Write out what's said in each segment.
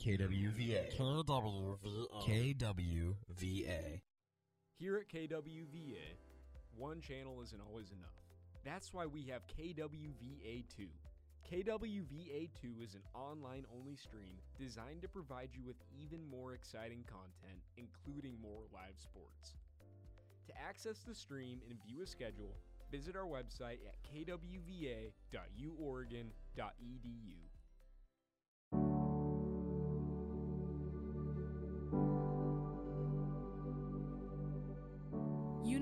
KWVA. KWVA. KWVA. Here at KWVA, one channel isn't always enough. That's why we have KWVA2. KWVA2 is an online only stream designed to provide you with even more exciting content, including more live sports. To access the stream and view a schedule, visit our website at kwva.uoregon.edu.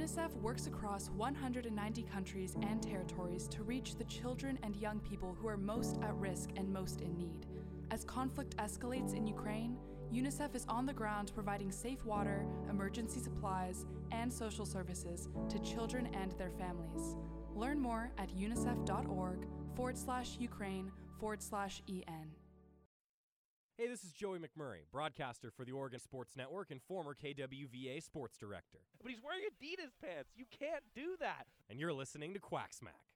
UNICEF works across 190 countries and territories to reach the children and young people who are most at risk and most in need. As conflict escalates in Ukraine, UNICEF is on the ground providing safe water, emergency supplies, and social services to children and their families. Learn more at unicef.org forward slash Ukraine forward slash EN. Hey, this is Joey McMurray, broadcaster for the Oregon Sports Network and former KWVA sports director. But he's wearing Adidas pants. You can't do that. And you're listening to Quacksmack.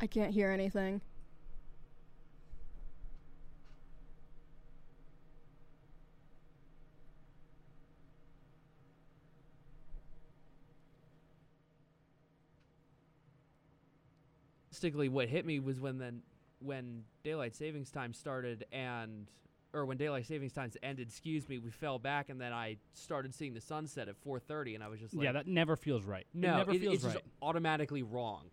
I can't hear anything. Realistically, what hit me was when then when daylight savings time started and or when daylight savings times ended, excuse me, we fell back and then I started seeing the sunset at 4:30 and I was just like yeah, that never feels right. no, it never it- feels it's right. just automatically wrong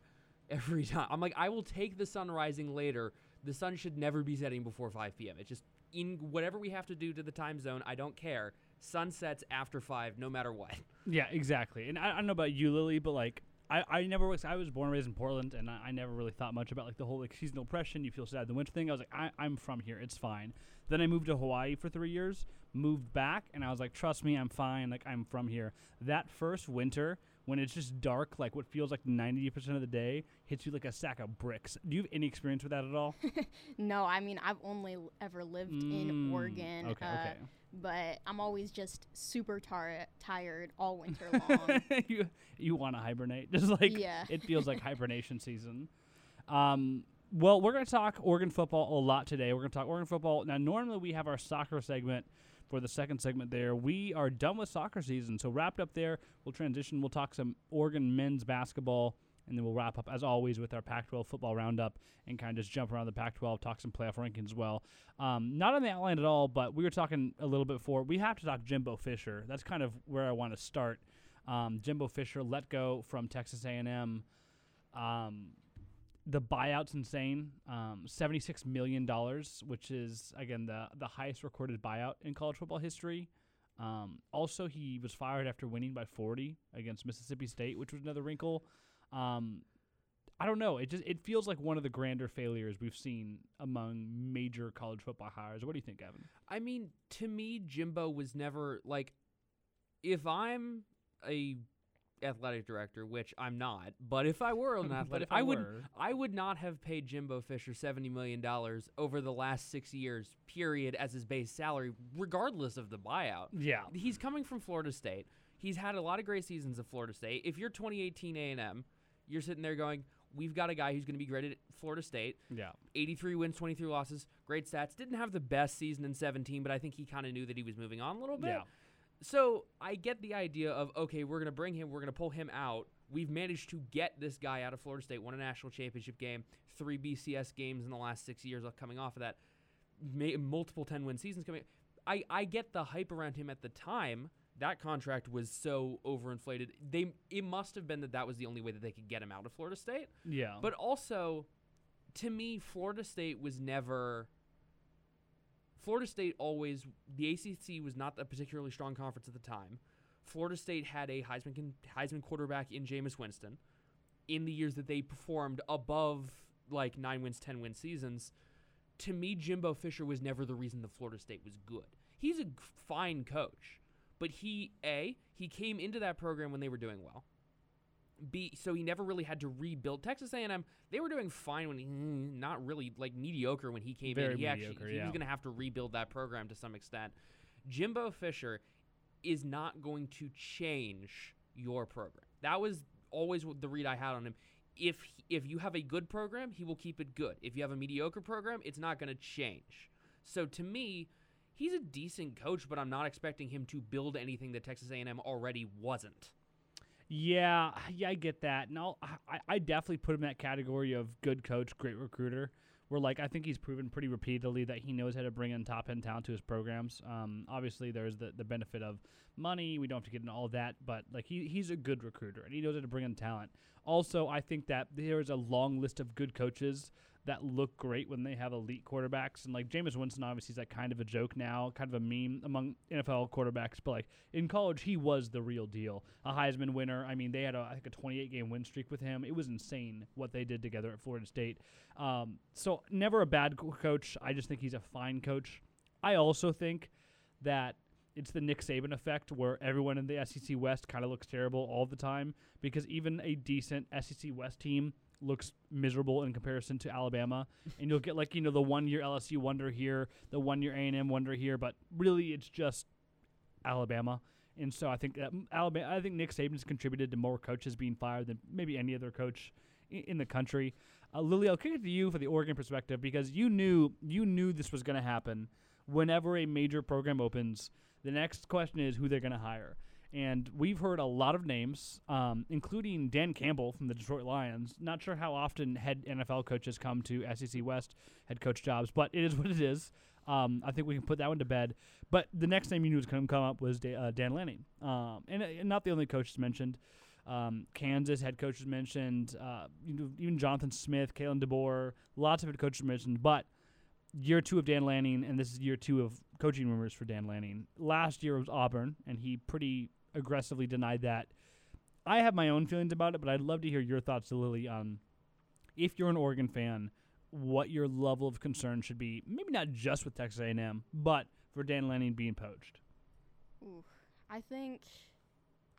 every time. I'm like I will take the sun rising later. The sun should never be setting before 5 p.m. It's just in whatever we have to do to the time zone, I don't care. Sun sets after 5 no matter what. Yeah, exactly. And I, I don't know about you, Lily, but like I, I never was. I was born and raised in Portland, and I, I never really thought much about like the whole like seasonal depression. You feel sad the winter thing. I was like, I, I'm from here. It's fine. Then I moved to Hawaii for three years. Moved back, and I was like, trust me, I'm fine. Like I'm from here. That first winter. When it's just dark, like what feels like 90% of the day, hits you like a sack of bricks. Do you have any experience with that at all? No, I mean I've only l- ever lived in Mm, Oregon. okay, uh, okay. But I'm always just super tar- tired all winter long. you you want to hibernate, just like Yeah. it feels like hibernation season. Um, well, we're going to talk Oregon football a lot today. We're going to talk Oregon football. Now, normally we have our soccer segment for the second segment there. We are done with soccer season, so wrapped up there. We'll transition. We'll talk some Oregon men's basketball, and then we'll wrap up as always with our Pac-12 football roundup and kind of just jump around the Pac-12, talk some playoff rankings as well. Um, not on the outline at all, but we were talking a little bit before. We have to talk Jimbo Fisher. That's kind of where I want to start. Um, Jimbo Fisher let go from Texas A&M. Um, the buyout's insane. Um, Seventy-six million dollars, which is again the the highest recorded buyout in college football history. Um, also, he was fired after winning by forty against Mississippi State, which was another wrinkle. Um, I don't know. It just it feels like one of the grander failures we've seen among major college football hires. What do you think, Evan? I mean, to me, Jimbo was never like. If I'm a athletic director, which I'm not, but if I were an athletic, I I would. I would not have paid Jimbo Fisher seventy million dollars over the last six years, period, as his base salary, regardless of the buyout. Yeah. he's coming from Florida State. He's had a lot of great seasons at Florida State. If you're 2018 A&M, you're sitting there going, "We've got a guy who's going to be great at Florida State." Yeah. 83 wins, 23 losses, great stats. Didn't have the best season in 17, but I think he kind of knew that he was moving on a little bit. Yeah. So I get the idea of okay, we're gonna bring him, we're gonna pull him out. We've managed to get this guy out of Florida State, won a national championship game, three BCS games in the last six years, coming off of that, multiple 10 win seasons coming. I I get the hype around him at the time. That contract was so overinflated. They it must have been that that was the only way that they could get him out of Florida State. Yeah. But also, to me, Florida State was never. Florida State always the ACC was not a particularly strong conference at the time. Florida State had a Heisman Heisman quarterback in Jameis Winston. In the years that they performed above like nine wins, ten win seasons, to me, Jimbo Fisher was never the reason the Florida State was good. He's a fine coach, but he a he came into that program when they were doing well. B so he never really had to rebuild Texas A&M. They were doing fine when he not really like mediocre when he came Very in. He mediocre, actually he yeah. was going to have to rebuild that program to some extent. Jimbo Fisher is not going to change your program. That was always the read I had on him. If if you have a good program, he will keep it good. If you have a mediocre program, it's not going to change. So to me, he's a decent coach, but I'm not expecting him to build anything that Texas A&M already wasn't. Yeah, yeah, I get that. No, I, I definitely put him in that category of good coach, great recruiter. Where like I think he's proven pretty repeatedly that he knows how to bring in top end talent to his programs. Um, obviously there's the, the benefit of money. We don't have to get into all that, but like he he's a good recruiter and he knows how to bring in talent. Also, I think that there is a long list of good coaches that look great when they have elite quarterbacks. And like Jameis Winston, obviously, is like kind of a joke now, kind of a meme among NFL quarterbacks. But like in college, he was the real deal, a Heisman winner. I mean, they had a, I think a 28 game win streak with him. It was insane what they did together at Florida State. Um, so never a bad co- coach. I just think he's a fine coach. I also think that it's the Nick Saban effect where everyone in the SEC West kind of looks terrible all the time because even a decent SEC West team looks miserable in comparison to Alabama, and you'll get like you know the one year LSU wonder here, the one year A and M wonder here, but really it's just Alabama. And so I think that Alabama, I think Nick Saban's contributed to more coaches being fired than maybe any other coach in the country. Uh, Lily, I'll kick it to you for the Oregon perspective because you knew you knew this was going to happen. Whenever a major program opens, the next question is who they're going to hire. And we've heard a lot of names, um, including Dan Campbell from the Detroit Lions. Not sure how often head NFL coaches come to SEC West head coach jobs, but it is what it is. Um, I think we can put that one to bed. But the next name you knew was going to come up was da- uh, Dan Lanning, um, and, uh, and not the only coaches mentioned. Um, Kansas head coaches mentioned, uh, you know, even Jonathan Smith, Kalen DeBoer, lots of head coaches mentioned. But year two of Dan Lanning, and this is year two of coaching rumors for Dan Lanning. Last year was Auburn, and he pretty aggressively denied that. I have my own feelings about it, but I'd love to hear your thoughts, Lily, on if you're an Oregon fan, what your level of concern should be. Maybe not just with Texas A&M, but for Dan Lanning being poached. Oof. I think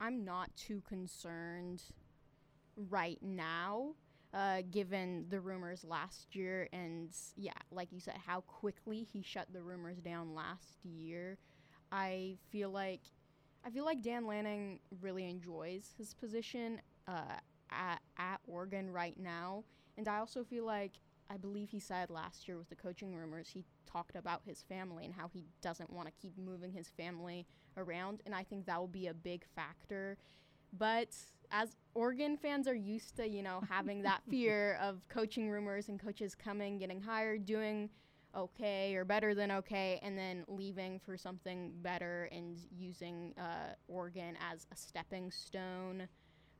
I'm not too concerned right now, uh, given the rumors last year and yeah, like you said, how quickly he shut the rumors down last year. I feel like I feel like Dan Lanning really enjoys his position uh, at at Oregon right now, and I also feel like I believe he said last year with the coaching rumors he talked about his family and how he doesn't want to keep moving his family around, and I think that will be a big factor. But as Oregon fans are used to, you know, having that fear of coaching rumors and coaches coming, getting hired, doing okay or better than okay, and then leaving for something better and using uh, Oregon as a stepping stone.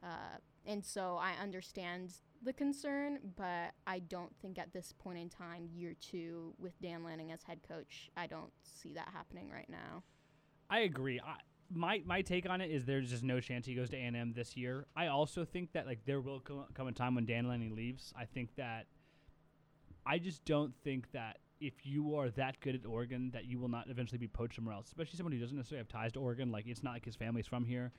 Uh, and so I understand the concern, but I don't think at this point in time, year two, with Dan Lanning as head coach, I don't see that happening right now. I agree. I, my my take on it is there's just no chance he goes to A&M this year. I also think that like there will co- come a time when Dan Lanning leaves. I think that I just don't think that if you are that good at Oregon that you will not eventually be poached somewhere else, especially someone who doesn't necessarily have ties to Oregon. Like it's not like his family's from here.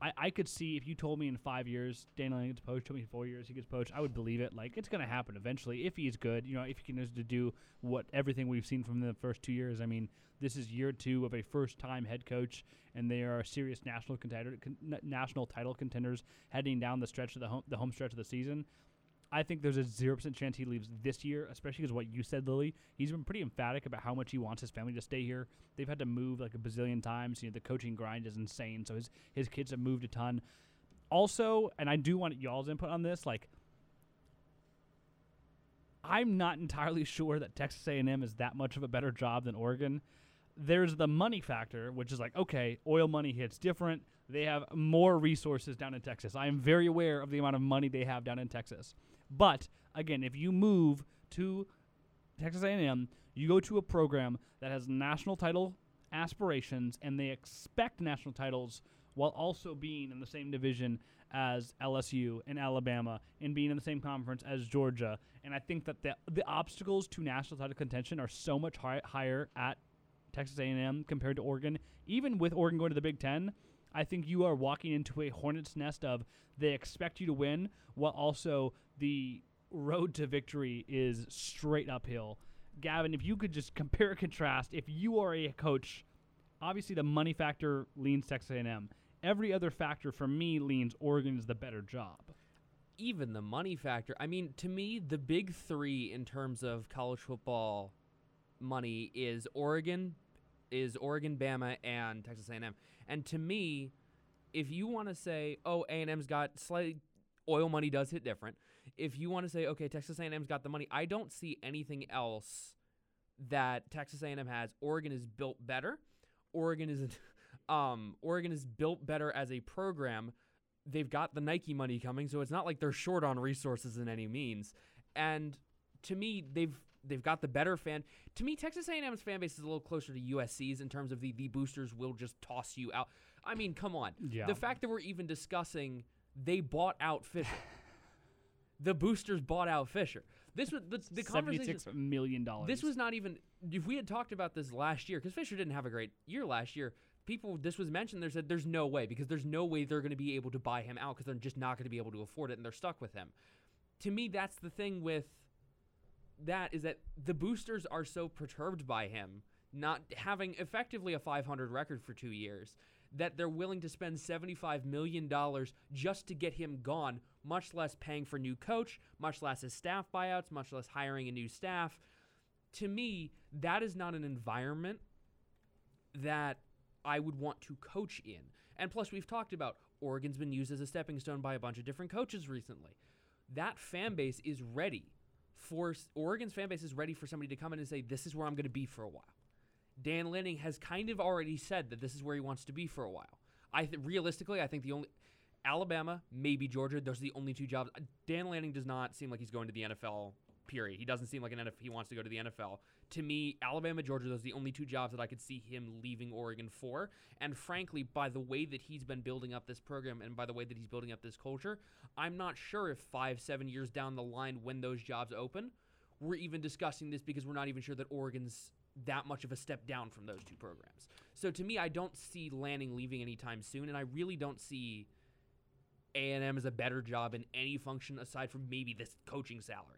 I, I could see if you told me in five years Dan Lanning gets poached, told me in four years he gets poached, I would believe it. Like it's gonna happen eventually if he's good. You know, if he can to do what everything we've seen from the first two years. I mean, this is year two of a first-time head coach, and they are serious national contender, con- national title contenders heading down the stretch of the home, the home stretch of the season. I think there's a zero percent chance he leaves this year, especially because what you said, Lily. He's been pretty emphatic about how much he wants his family to stay here. They've had to move like a bazillion times. You know, the coaching grind is insane. So his his kids have moved a ton. Also, and I do want y'all's input on this. Like, I'm not entirely sure that Texas A&M is that much of a better job than Oregon. There's the money factor, which is like, okay, oil money hits different. They have more resources down in Texas. I am very aware of the amount of money they have down in Texas. But again, if you move to Texas A&M, you go to a program that has national title aspirations and they expect national titles while also being in the same division as LSU and Alabama and being in the same conference as Georgia. And I think that the the obstacles to national title contention are so much hi- higher at Texas A&M compared to Oregon. Even with Oregon going to the Big 10, I think you are walking into a hornet's nest of they expect you to win, while also the road to victory is straight uphill. Gavin, if you could just compare and contrast, if you are a coach, obviously the money factor leans Texas A&M. Every other factor for me leans Oregon is the better job. even the money factor. I mean, to me, the big three in terms of college football money is Oregon, is Oregon, Bama, and Texas A&M. And to me, if you want to say, oh, A&M's got slightly oil money does hit different. If you want to say, okay, Texas A&M's got the money, I don't see anything else that Texas A&M has. Oregon is built better. Oregon is, um, Oregon is built better as a program they've got the Nike money coming, so it's not like they're short on resources in any means. And to me, they've they've got the better fan. To me, Texas A&M's fan base is a little closer to USC's in terms of the the boosters will just toss you out. I mean, come on. Yeah. The fact that we're even discussing they bought out Fisher. the boosters bought out Fisher. This was the, the conversation. Seventy-six million dollars. This was not even if we had talked about this last year because Fisher didn't have a great year last year. People, this was mentioned. They said there's no way because there's no way they're going to be able to buy him out because they're just not going to be able to afford it and they're stuck with him. To me, that's the thing with that is that the boosters are so perturbed by him not having effectively a 500 record for two years that they're willing to spend $75 million just to get him gone, much less paying for new coach, much less his staff buyouts, much less hiring a new staff. To me, that is not an environment that I would want to coach in. And plus, we've talked about Oregon's been used as a stepping stone by a bunch of different coaches recently. That fan base is ready for Oregon's fan base is ready for somebody to come in and say, This is where I'm going to be for a while. Dan Lanning has kind of already said that this is where he wants to be for a while. I th- realistically, I think the only Alabama, maybe Georgia, those are the only two jobs. Dan Lanning does not seem like he's going to the NFL. Period. He doesn't seem like an NFL. He wants to go to the NFL. To me, Alabama, Georgia, those are the only two jobs that I could see him leaving Oregon for. And frankly, by the way that he's been building up this program and by the way that he's building up this culture, I'm not sure if five, seven years down the line, when those jobs open, we're even discussing this because we're not even sure that Oregon's that much of a step down from those two programs. So to me, I don't see Lanning leaving anytime soon, and I really don't see A&M as a better job in any function aside from maybe this coaching salary.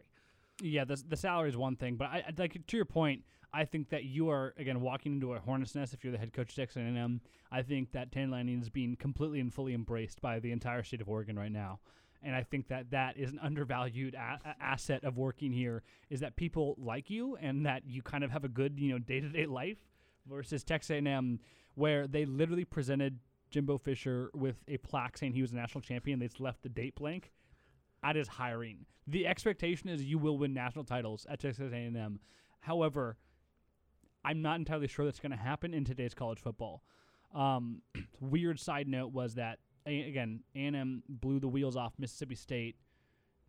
Yeah, the the salary is one thing, but I like to your point. I think that you are again walking into a hornet's nest if you're the head coach of Texas A&M. I think that Dan Lanning is being completely and fully embraced by the entire state of Oregon right now, and I think that that is an undervalued a- asset of working here. Is that people like you and that you kind of have a good you know day to day life versus Texas A&M where they literally presented Jimbo Fisher with a plaque saying he was a national champion. They just left the date blank. That is hiring. The expectation is you will win national titles at Texas A&M. However, I'm not entirely sure that's going to happen in today's college football. Um, weird side note was that a- again A&M blew the wheels off Mississippi State,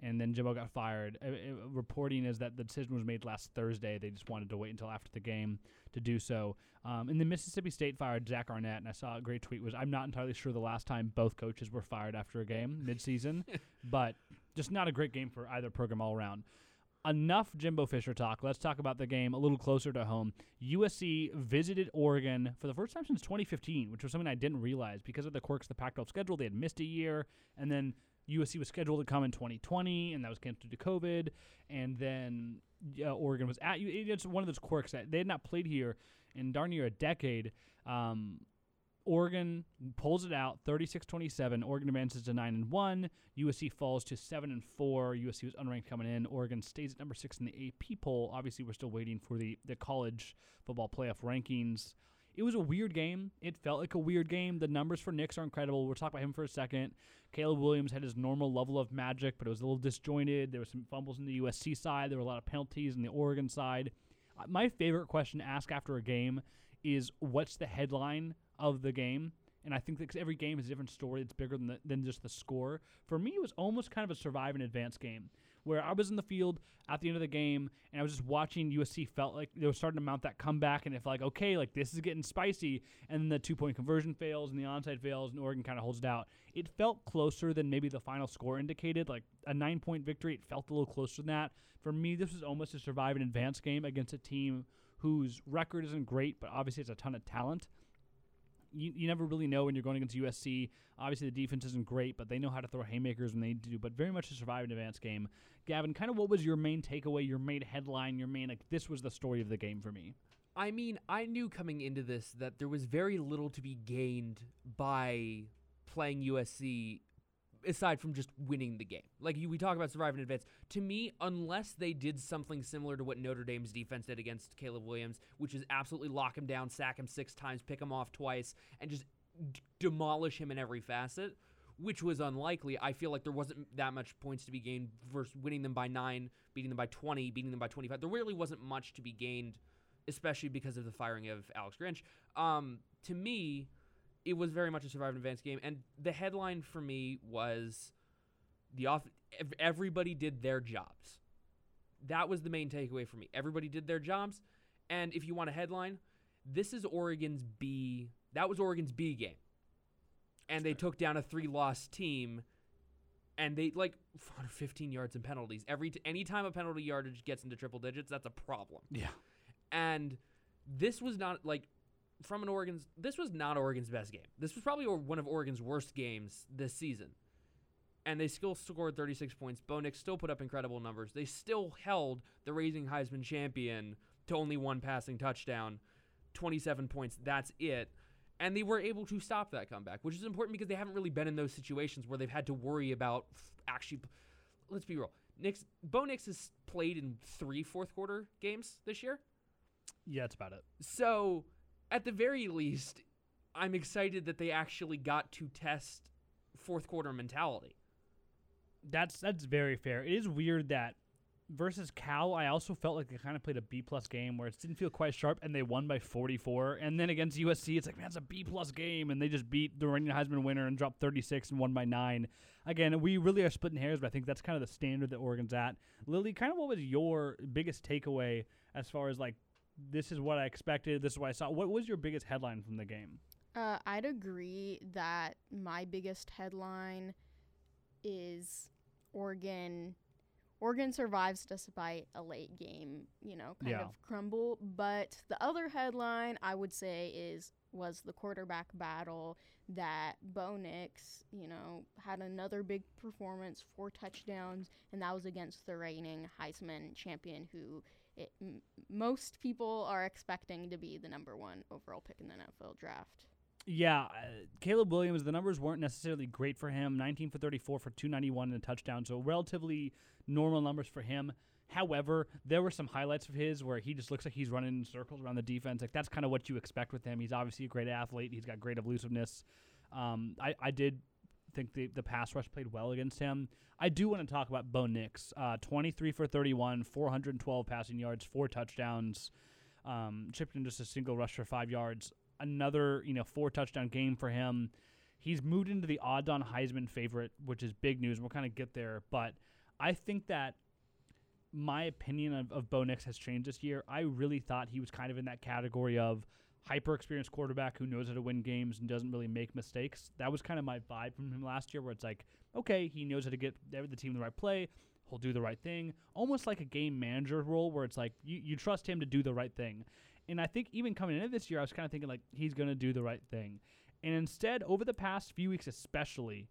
and then Jimbo got fired. Uh, uh, reporting is that the decision was made last Thursday. They just wanted to wait until after the game to do so. Um, and then Mississippi State fired Zach Arnett, and I saw a great tweet was I'm not entirely sure the last time both coaches were fired after a game midseason, but just not a great game for either program all around. Enough Jimbo Fisher talk. Let's talk about the game a little closer to home. USC visited Oregon for the first time since 2015, which was something I didn't realize because of the quirks of the Pac-12 schedule. They had missed a year, and then USC was scheduled to come in 2020, and that was canceled due to COVID. And then Oregon was at you. It's one of those quirks that they had not played here in darn near a decade. Um, Oregon pulls it out 36-27. Oregon advances to 9 and 1. USC falls to 7 and 4. USC was unranked coming in. Oregon stays at number 6 in the AP poll. Obviously, we're still waiting for the the college football playoff rankings. It was a weird game. It felt like a weird game. The numbers for Nix are incredible. We'll talk about him for a second. Caleb Williams had his normal level of magic, but it was a little disjointed. There were some fumbles in the USC side. There were a lot of penalties in the Oregon side. Uh, My favorite question to ask after a game is what's the headline of the game? And I think that every game is a different story. It's bigger than the, than just the score. For me, it was almost kind of a survive and advance game where I was in the field at the end of the game and I was just watching USC felt like they were starting to mount that comeback and felt like okay, like this is getting spicy. And then the two point conversion fails and the onside fails and Oregon kind of holds it out. It felt closer than maybe the final score indicated, like a nine point victory. It felt a little closer than that. For me, this was almost a survive and advance game against a team whose record isn't great, but obviously has a ton of talent. You, you never really know when you're going against USC. Obviously, the defense isn't great, but they know how to throw haymakers when they do. But very much a survive and advance game. Gavin, kind of what was your main takeaway, your main headline, your main like this was the story of the game for me. I mean, I knew coming into this that there was very little to be gained by playing USC aside from just winning the game. Like you, we talk about surviving in advance. To me, unless they did something similar to what Notre Dame's defense did against Caleb Williams, which is absolutely lock him down, sack him six times, pick him off twice, and just d- demolish him in every facet, which was unlikely. I feel like there wasn't that much points to be gained versus winning them by nine, beating them by 20, beating them by 25. There really wasn't much to be gained, especially because of the firing of Alex Grinch. Um, to me, it was very much a survive and advance game, and the headline for me was the off. Everybody did their jobs. That was the main takeaway for me. Everybody did their jobs, and if you want a headline, this is Oregon's B. That was Oregon's B game, and they took down a three-loss team, and they like 15 yards in penalties. Every t- anytime a penalty yardage gets into triple digits, that's a problem. Yeah. And this was not like from an Oregon's. This was not Oregon's best game. This was probably one of Oregon's worst games this season. And they still scored 36 points. Bo Nix still put up incredible numbers. They still held the raising Heisman champion to only one passing touchdown, 27 points. That's it. And they were able to stop that comeback, which is important because they haven't really been in those situations where they've had to worry about actually. Let's be real. Nix, Bo Nix has played in three fourth quarter games this year. Yeah, that's about it. So, at the very least, I'm excited that they actually got to test fourth quarter mentality. That's that's very fair. It is weird that versus Cal, I also felt like they kind of played a B plus game where it didn't feel quite sharp, and they won by 44. And then against USC, it's like man, it's a B plus game, and they just beat the reigning Heisman winner and dropped 36 and won by nine. Again, we really are splitting hairs, but I think that's kind of the standard that Oregon's at. Lily, kind of what was your biggest takeaway as far as like this is what I expected, this is what I saw. What was your biggest headline from the game? Uh, I'd agree that my biggest headline is Oregon. Oregon survives despite a late game, you know, kind Yeah. of crumble. But the other headline I would say is was the quarterback battle that Bo Nix, you know, had another big performance, four touchdowns, and that was against the reigning Heisman champion, who it, m- most people are expecting to be the number one overall pick in the NFL draft. Yeah, uh, Caleb Williams, the numbers weren't necessarily great for him 19 for 34 for 291 and a touchdown, so relatively normal numbers for him. However, there were some highlights of his where he just looks like he's running in circles around the defense. Like that's kind of what you expect with him. He's obviously a great athlete. He's got great elusiveness. Um, I, I did think the, the pass rush played well against him. I do want to talk about Bo Nix. Uh, 23 for 31, 412 passing yards, four touchdowns. Um, chipped in just a single rush for five yards. Another, you know, four touchdown game for him. He's moved into the odds-on Heisman favorite, which is big news. We'll kind of get there, but I think that my opinion of, of Bo Nix has changed this year. I really thought he was kind of in that category of hyper experienced quarterback who knows how to win games and doesn't really make mistakes. That was kind of my vibe from him last year, where it's like, okay, he knows how to get the team the right play. He'll do the right thing, almost like a game manager role, where it's like you, you trust him to do the right thing. And I think even coming into this year, I was kind of thinking like he's going to do the right thing. And instead, over the past few weeks, especially,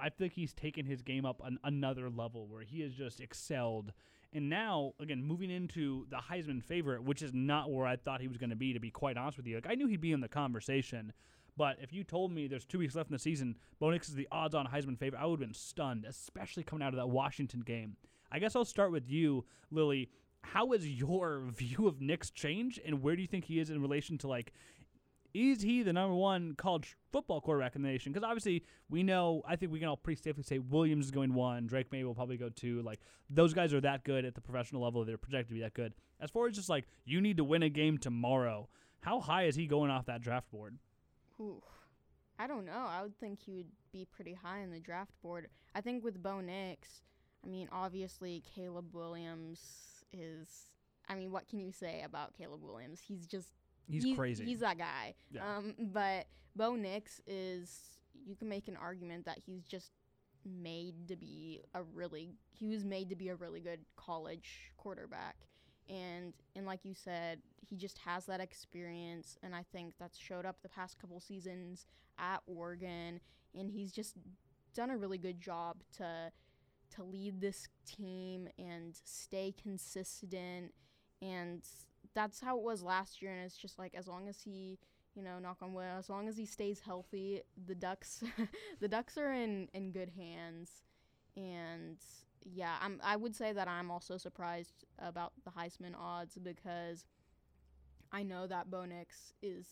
I think he's taken his game up an, another level where he has just excelled. And now, again, moving into the Heisman favorite, which is not where I thought he was going to be, to be quite honest with you. Like, I knew he'd be in the conversation, but if you told me there's two weeks left in the season, Bo Nix is the odds on Heisman favorite, I would have been stunned, especially coming out of that Washington game. I guess I'll start with you, Lily. How has your view of Nix changed, and where do you think he is in relation to, like, is he the number one college football quarterback in the nation? Because obviously we know, I think we can all pretty safely say Williams is going one, Drake Maye will probably go two. Like those guys are that good at the professional level; they're projected to be that good. As far as just like you need to win a game tomorrow, how high is he going off that draft board? I don't know. I would think he would be pretty high on the draft board. I think with Bo Nix, I mean, obviously Caleb Williams is. I mean, what can you say about Caleb Williams? He's just He's, crazy. He's that guy. Yeah. Um, but Bo Nix is. You can make an argument that he's just made to be a really. He was made to be a really good college quarterback, and and like you said, he just has that experience, and I think that's showed up the past couple seasons at Oregon, and he's just done a really good job to to lead this team and stay consistent and that's how it was last year and it's just like as long as he you know knock on wood as long as he stays healthy the ducks the ducks are in in good hands. And yeah i'm i would say that i'm also surprised about the heisman odds because i know that bo nix is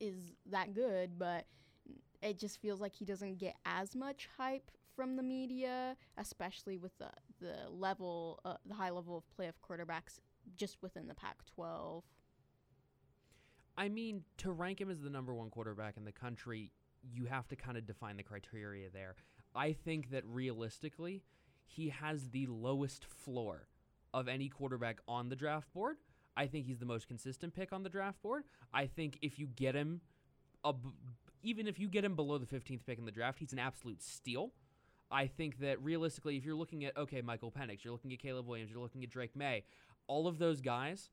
is that good but it just feels like he doesn't get as much hype from the media especially with the the level uh, the high level of play of quarterbacks just within the Pac 12. I mean, to rank him as the number one quarterback in the country, you have to kind of define the criteria there. I think that realistically, he has the lowest floor of any quarterback on the draft board. I think he's the most consistent pick on the draft board. I think if you get him, ab- even if you get him below the 15th pick in the draft, he's an absolute steal. I think that realistically, if you're looking at, okay, Michael Penix, you're looking at Caleb Williams, you're looking at Drake Maye, all of those guys,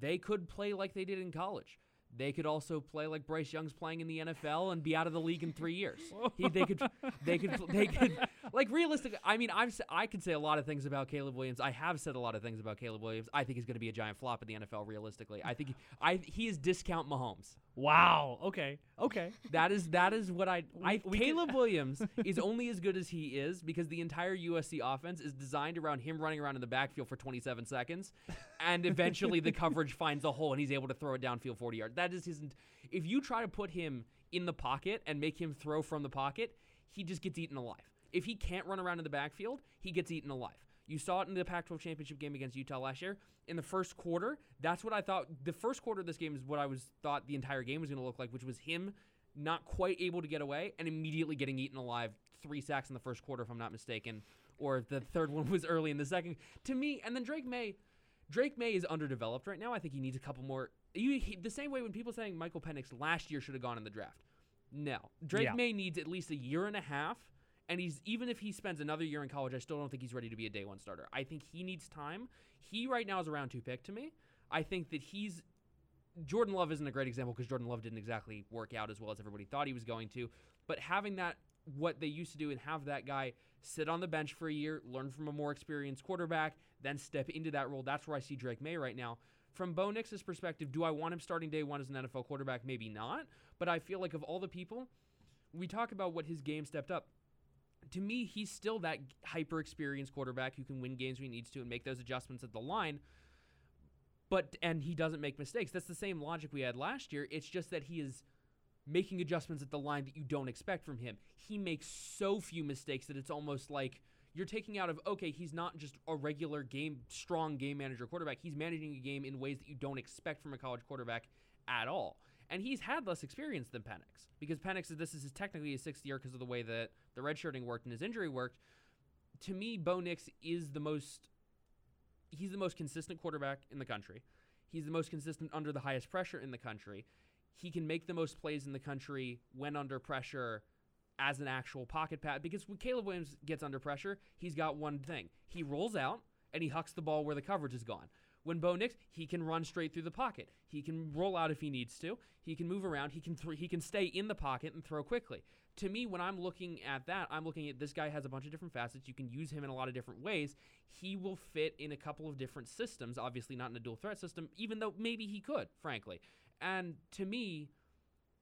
they could play like they did in college. They could also play like Bryce Young's playing in the NFL and be out of the league in three years. He, they could, they could, they could, like realistic. I mean, I've I could say a lot of things about Caleb Williams. I have said a lot of things about Caleb Williams. I think he's going to be a giant flop in the NFL. Realistically, I think he, I he is discount Mahomes. Wow. Okay. Okay. That is that is what I. I Caleb Williams is only as good as he is because the entire USC offense is designed around him running around in the backfield for 27 seconds, and eventually the coverage finds a hole and he's able to throw it downfield 40 yards. That is his. If you try to put him in the pocket and make him throw from the pocket, he just gets eaten alive. If he can't run around in the backfield, he gets eaten alive. You saw it in the Pac 12 championship game against Utah last year. In the first quarter, that's what I thought. The first quarter of this game is what I was thought the entire game was going to look like, which was him not quite able to get away and immediately getting eaten alive. Three sacks in the first quarter, if I'm not mistaken, or the third one was early in the second. To me, and then Drake Maye. Drake Maye is underdeveloped right now. I think he needs a couple more. You, he, the same way when people saying Michael Penix last year should have gone in the draft. No, Drake Yeah. Maye needs at least a year and a half and he's even if he spends another year in college, I still don't think he's ready to be a day one starter. I think he needs time. He right now is a round two pick to me. I think that he's Jordan Love isn't a great example because Jordan Love didn't exactly work out as well as everybody thought he was going to. But having that what they used to do and have that guy sit on the bench for a year, learn from a more experienced quarterback, then step into that role. That's where I see Drake Maye right now. From Bo Nix's perspective, do I want him starting day one as an NFL quarterback? Maybe not. But I feel like of all the people, we talk about what his game stepped up to me, he's still that hyper experienced quarterback who can win games when he needs to and make those adjustments at the line. But and he doesn't make mistakes. That's the same logic we had last year. It's just that he is making adjustments at the line that you don't expect from him. He makes so few mistakes that it's almost like you're taking out of okay, he's not just a regular game strong game manager quarterback. He's managing a game in ways that you don't expect from a college quarterback at all. And he's had less experience than Penix because Penix is this is technically his sixth year because of the way that the redshirting worked and his injury worked. To me, Bo Nix is the most he's the most consistent quarterback in the country. He's the most consistent under the highest pressure in the country. He can make the most plays in the country when under pressure as an actual pocket pat because when Caleb Williams gets under pressure, he's got one thing. He rolls out and he hucks the ball where the coverage is gone. When Bo Nix, he can run straight through the pocket. He can roll out if he needs to. He can move around. He can th- he can stay in the pocket and throw quickly. To me, when I'm looking at that, I'm looking at this guy has a bunch of different facets. You can use him in a lot of different ways. He will fit in a couple of different systems. Obviously, not in a dual threat system, even though maybe he could, frankly. And to me,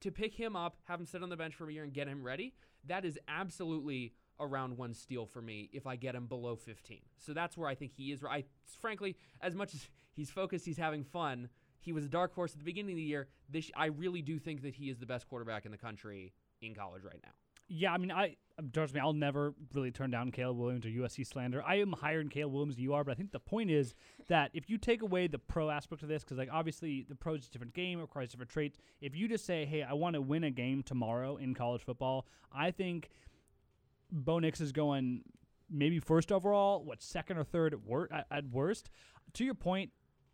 to pick him up, have him sit on the bench for a year, and get him ready, that is absolutely a round one steal for me if I get him below 15. So that's where I think he is. I frankly, as much as he's focused, he's having fun. He was a dark horse at the beginning of the year. This I really do think that he is the best quarterback in the country in college right now. Yeah, I mean, I trust me, I'll never really turn down Caleb Williams or USC slander. I am higher in Caleb Williams than you are, but I think the point is that if you take away the pro aspect of this, because like obviously the pro is a different game, requires different traits. If you just say, "Hey, I want to win a game tomorrow in college football," I think Bo Nix is going maybe first overall, what second or third at, wor- at, worst. To your point,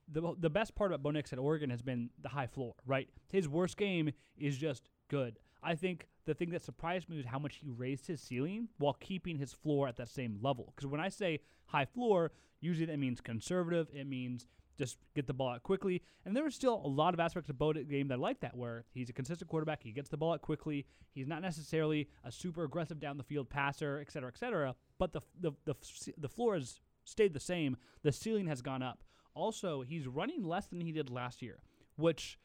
the the best part about Bo Nix at Oregon has been the high floor. Right, his worst game is just good. I think the thing that surprised me was how much he raised his ceiling while keeping his floor at that same level. Because when I say high floor, usually that means conservative. It means just get the ball out quickly. And there are still a lot of aspects of Bo's game that I like that, where he's a consistent quarterback. He gets the ball out quickly. He's not necessarily a super aggressive down the field passer, et cetera, et cetera. But the the the the floor has stayed the same. The ceiling has gone up. Also, he's running less than he did last year, which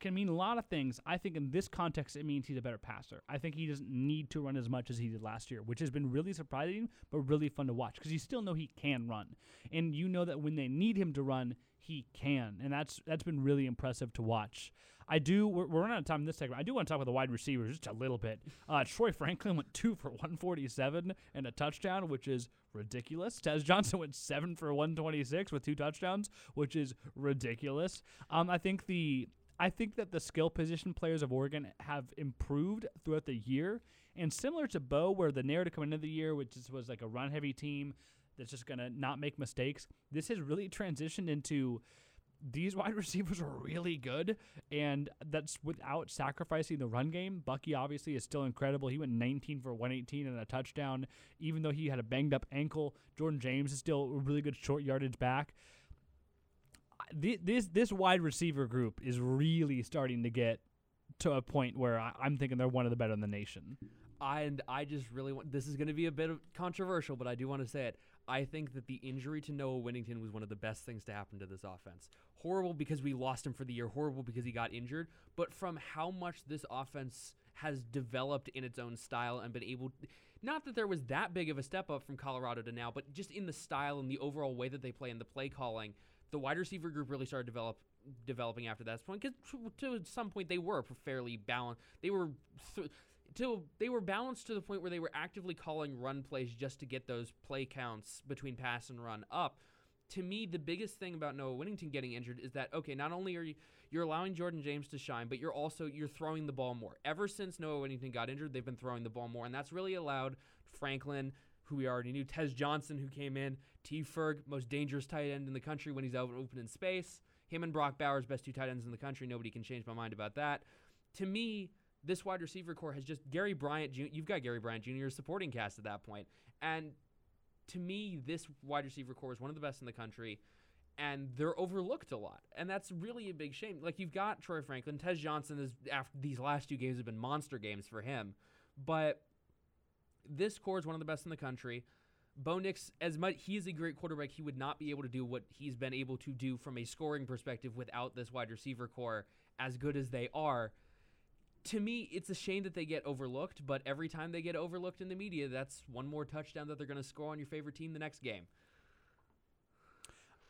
can mean a lot of things. I think in this context, it means he's a better passer. I think he doesn't need to run as much as he did last year, which has been really surprising, but really fun to watch because you still know he can run, and you know that when they need him to run, he can, and that's that's been really impressive to watch. I do. We're, we're running out of time in this segment. I do want to talk about the wide receivers just a little bit. Uh, Troy Franklin went two for 147 and a touchdown, which is ridiculous. Tez Johnson went seven for 126 with two touchdowns, which is ridiculous. Um, I think the I think that the skill position players of Oregon have improved throughout the year. And similar to Bo, where the narrative coming into the year, which was like a run heavy team that's just going to not make mistakes, this has really transitioned into these wide receivers are really good, and that's without sacrificing the run game. Bucky obviously is still incredible. He went 19 for 118 and a touchdown, even though he had a banged up ankle. Jordan James is still a really good short yardage back this this wide receiver group is really starting to get to a point where I, am thinking they're one of the better in the nation. I, and I just really want this is going to be a bit of controversial, but I do want to say it. I think that the injury to Noah Whittington was one of the best things to happen to this offense. Horrible because we lost him for the year, horrible because he got injured, but from how much this offense has developed in its own style and been able not that there was that big of a step up from Colorado to now, but just in the style and the overall way that they play and the play calling the wide receiver group really started develop developing after that point because to, some point they were fairly balanced. They were th- to they were balanced to the point where they were actively calling run plays just to get those play counts between pass and run up. To me, the biggest thing about Noah Whittington getting injured is that okay, not only are you you're allowing Jordan James to shine, but you're also you're throwing the ball more. Ever since Noah Whittington got injured, they've been throwing the ball more, and that's really allowed Franklin, who we already knew, Tez Johnson, who came in, T. Ferg, most dangerous tight end in the country when he's out open in space. Him and Brock Bowers, best two tight ends in the country. Nobody can change my mind about that. To me, this wide receiver core has just Gary Bryant. You've got Gary Bryant Jr. supporting cast at that point. and to me, this wide receiver core is one of the best in the country, and they're overlooked a lot, and that's really a big shame. Like you've got Troy Franklin, Tez Johnson is after these last two games have been monster games for him, but this core is one of the best in the country. Bo Nix, as much he is a great quarterback, he would not be able to do what he's been able to do from a scoring perspective without this wide receiver core as good as they are. To me, it's a shame that they get overlooked, but every time they get overlooked in the media, that's one more touchdown that they're going to score on your favorite team the next game.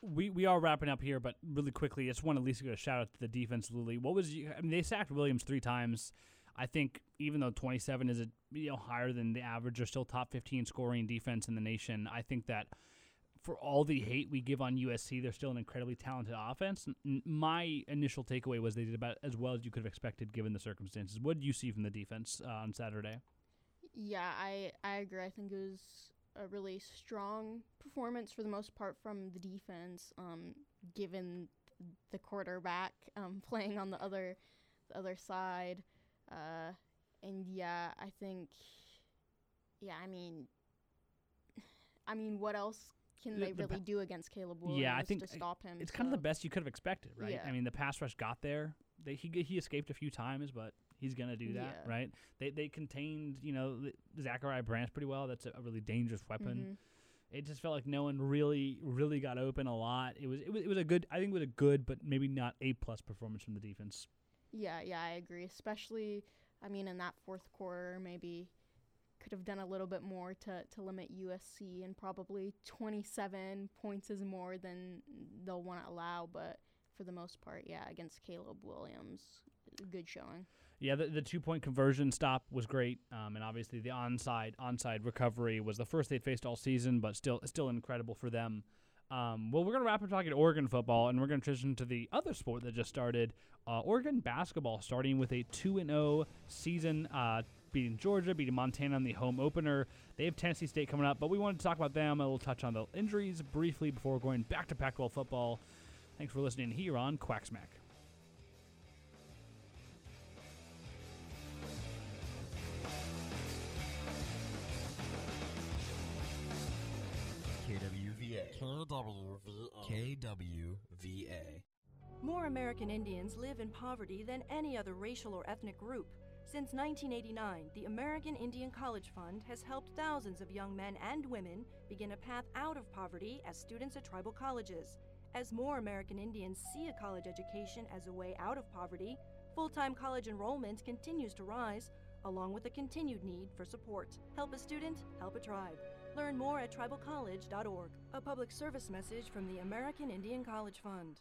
We we are wrapping up here, but really quickly, I just want to at least give a shout out to the defense, Lily. What was you, I mean? They sacked Williams three times. I think even though 27 is a you know higher than the average, they're still top 15 scoring defense in the nation. I think that for all the hate we give on USC, they're still an incredibly talented offense. My initial takeaway was they did about as well as you could have expected given the circumstances. What did you see from the defense uh, on Saturday? Yeah, I I agree. I think it was a really strong performance for the most part from the defense, um, given the quarterback um, playing on the other the other side. Uh, and yeah, I think, yeah, I mean, I mean, what else can the, they the really pa- do against Caleb Williams yeah, I think to stop him? It's so. kind of the best you could have expected, right? Yeah. I mean, the pass rush got there. They, he he escaped a few times, but he's gonna do that, yeah. right? They they contained you know Zachariah Branch pretty well. That's a, a really dangerous weapon. Mm-hmm. It just felt like no one really really got open a lot. It was it was it was a good I think it was a good but maybe not a plus performance from the defense. Yeah, yeah, I agree. Especially, I mean, in that fourth quarter, maybe could have done a little bit more to, to limit USC, and probably 27 points is more than they'll want to allow. But for the most part, yeah, against Caleb Williams, good showing. Yeah, the, the two point conversion stop was great, um, and obviously the onside onside recovery was the first they'd faced all season, but still still incredible for them. Um, well, we're going to wrap up talking Oregon football, and we're going to transition to the other sport that just started. Uh, Oregon basketball starting with a 2 0 season, uh, beating Georgia, beating Montana in the home opener. They have Tennessee State coming up, but we wanted to talk about them. we will touch on the injuries briefly before going back to Pac 12 football. Thanks for listening here on Quacksmack. KWV KWVA. KWVA. KWVA. More American Indians live in poverty than any other racial or ethnic group. Since 1989, the American Indian College Fund has helped thousands of young men and women begin a path out of poverty as students at tribal colleges. As more American Indians see a college education as a way out of poverty, full time college enrollment continues to rise, along with the continued need for support. Help a student, help a tribe. Learn more at tribalcollege.org. A public service message from the American Indian College Fund.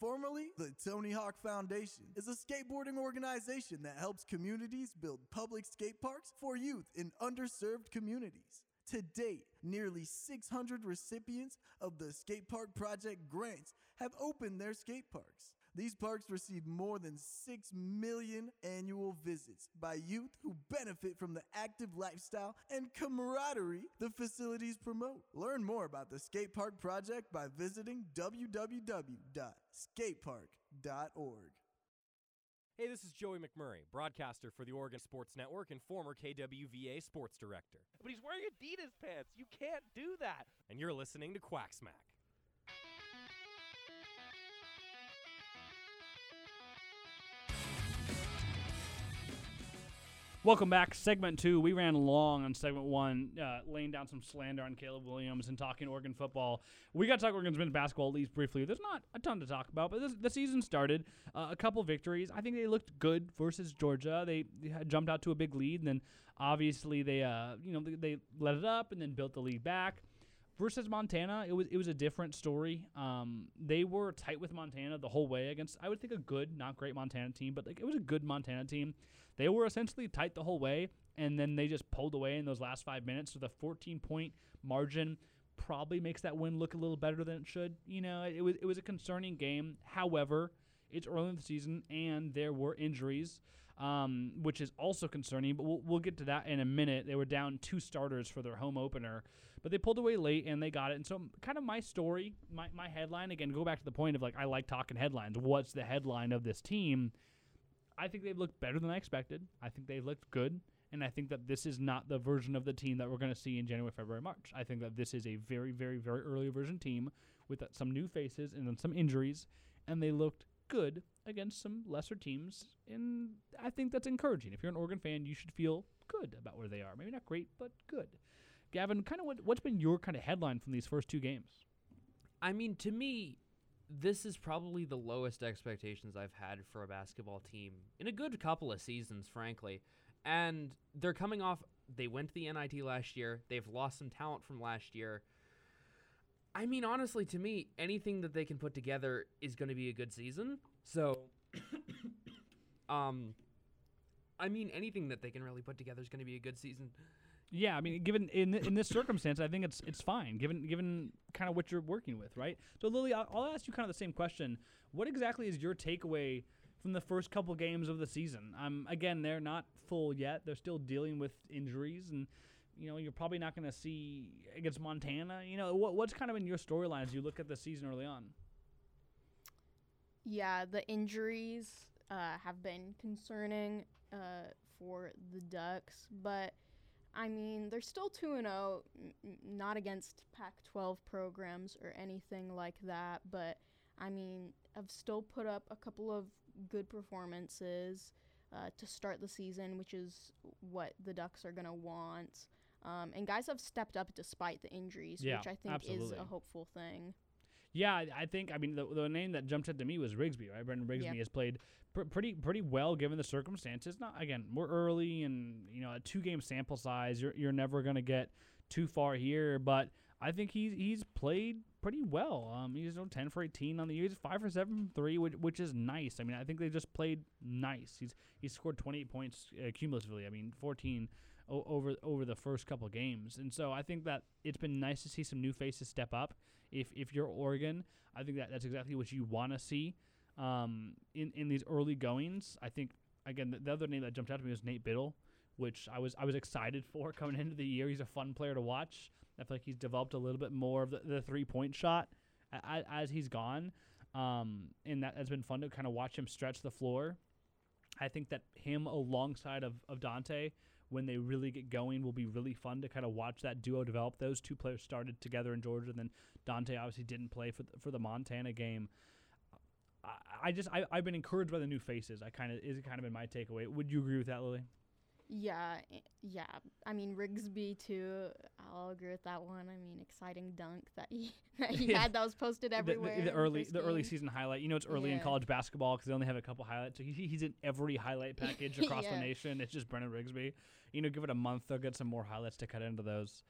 formerly the Tony Hawk Foundation, is a skateboarding organization that helps communities build public skate parks for youth in underserved communities. To date, nearly 600 recipients of the Skate Park Project grants have opened their skate parks. These parks receive more than 6 million annual visits by youth who benefit from the active lifestyle and camaraderie the facilities promote. Learn more about the Skate Park Project by visiting www.skatepark.org. Hey, this is Joey McMurray, broadcaster for the Oregon Sports Network and former KWVA sports director. But he's wearing Adidas pants. You can't do that. And you're listening to Quack Welcome back. Segment two. We ran long on segment one, uh, laying down some slander on Caleb Williams and talking Oregon football. We got to talk Oregon's men's basketball at least briefly. There's not a ton to talk about, but this, the season started. Uh, a couple victories. I think they looked good versus Georgia. They, they jumped out to a big lead, and then obviously they, uh, you know, they, they let it up and then built the lead back. Versus Montana, it was it was a different story. Um, they were tight with Montana the whole way against I would think a good, not great Montana team, but like it was a good Montana team. They were essentially tight the whole way, and then they just pulled away in those last five minutes. So the 14 point margin probably makes that win look a little better than it should. You know, it was it was a concerning game. However, it's early in the season, and there were injuries. Um, which is also concerning, but we'll, we'll get to that in a minute. They were down two starters for their home opener, but they pulled away late and they got it. And so, kind of my story, my, my headline again, go back to the point of like, I like talking headlines. What's the headline of this team? I think they've looked better than I expected. I think they've looked good. And I think that this is not the version of the team that we're going to see in January, February, March. I think that this is a very, very, very early version team with uh, some new faces and then some injuries. And they looked good against some lesser teams. And I think that's encouraging. If you're an Oregon fan, you should feel good about where they are. Maybe not great, but good. Gavin, kind of what, what's been your kind of headline from these first two games? I mean, to me, this is probably the lowest expectations I've had for a basketball team in a good couple of seasons, frankly. And they're coming off, they went to the NIT last year. They've lost some talent from last year. I mean, honestly, to me, anything that they can put together is going to be a good season. So, um, I mean, anything that they can really put together is going to be a good season. Yeah, I mean, given in in this circumstance, I think it's it's fine. Given given kind of what you're working with, right? So, Lily, I'll, ask you kind of the same question. What exactly is your takeaway from the first couple games of the season? Um, again, they're not full yet. They're still dealing with injuries, and you know, you're probably not going to see against Montana. You know, what what's kind of in your storyline as you look at the season early on? Yeah, the injuries uh, have been concerning uh, for the Ducks, but I mean, they're still 2 and 0, not against Pac 12 programs or anything like that, but I mean, have still put up a couple of good performances uh, to start the season, which is what the Ducks are going to want. Um, and guys have stepped up despite the injuries, Yeah, which I think absolutely. is a hopeful thing. Yeah, I, I think I mean the, the name that jumped out to me was Rigsby. Right, Brennan Rigsby Yeah. has played pr- pretty pretty well given the circumstances. Not again, we're early and you know a two game sample size. You're you're never gonna get too far here, but I think he's he's played pretty well. Um, he's you know, ten for eighteen on the year. He's five for seven from three, which, which is nice. I mean, I think they just played nice. He's he's scored twenty eight points uh, cumulatively. I mean, fourteen over over the first couple games. And so I think that it's been nice to see some new faces step up. If if you're Oregon, I think that that's exactly what you want to see um, in in these early goings. I think again the, the other name that jumped out to me was Nate Bittle, which I was I was excited for coming into the year. He's a fun player to watch. I feel like he's developed a little bit more of the, the three point shot as, as he's gone. Um, and that has been fun to kind of watch him stretch the floor. I think that him alongside of, of Dante, when they really get going, will be really fun to kind of watch that duo develop. Those two players started together in Georgia, and then Dante obviously didn't play for the, for the Montana game. I, I just I, I've been encouraged by the new faces. I kind of is kind of been my takeaway. Would you agree with that, Lily? Yeah, yeah. I mean Rigsby too. I'll agree with that one. I mean, exciting dunk that he that he Yeah. had that was posted The- the- everywhere. The, early the early season highlight. You know, it's early in college basketball because they only have a couple highlights. So he, he's in every highlight package across the nation. It's just Brennan Rigsby. You know, give it a month, they'll get some more highlights to cut into those.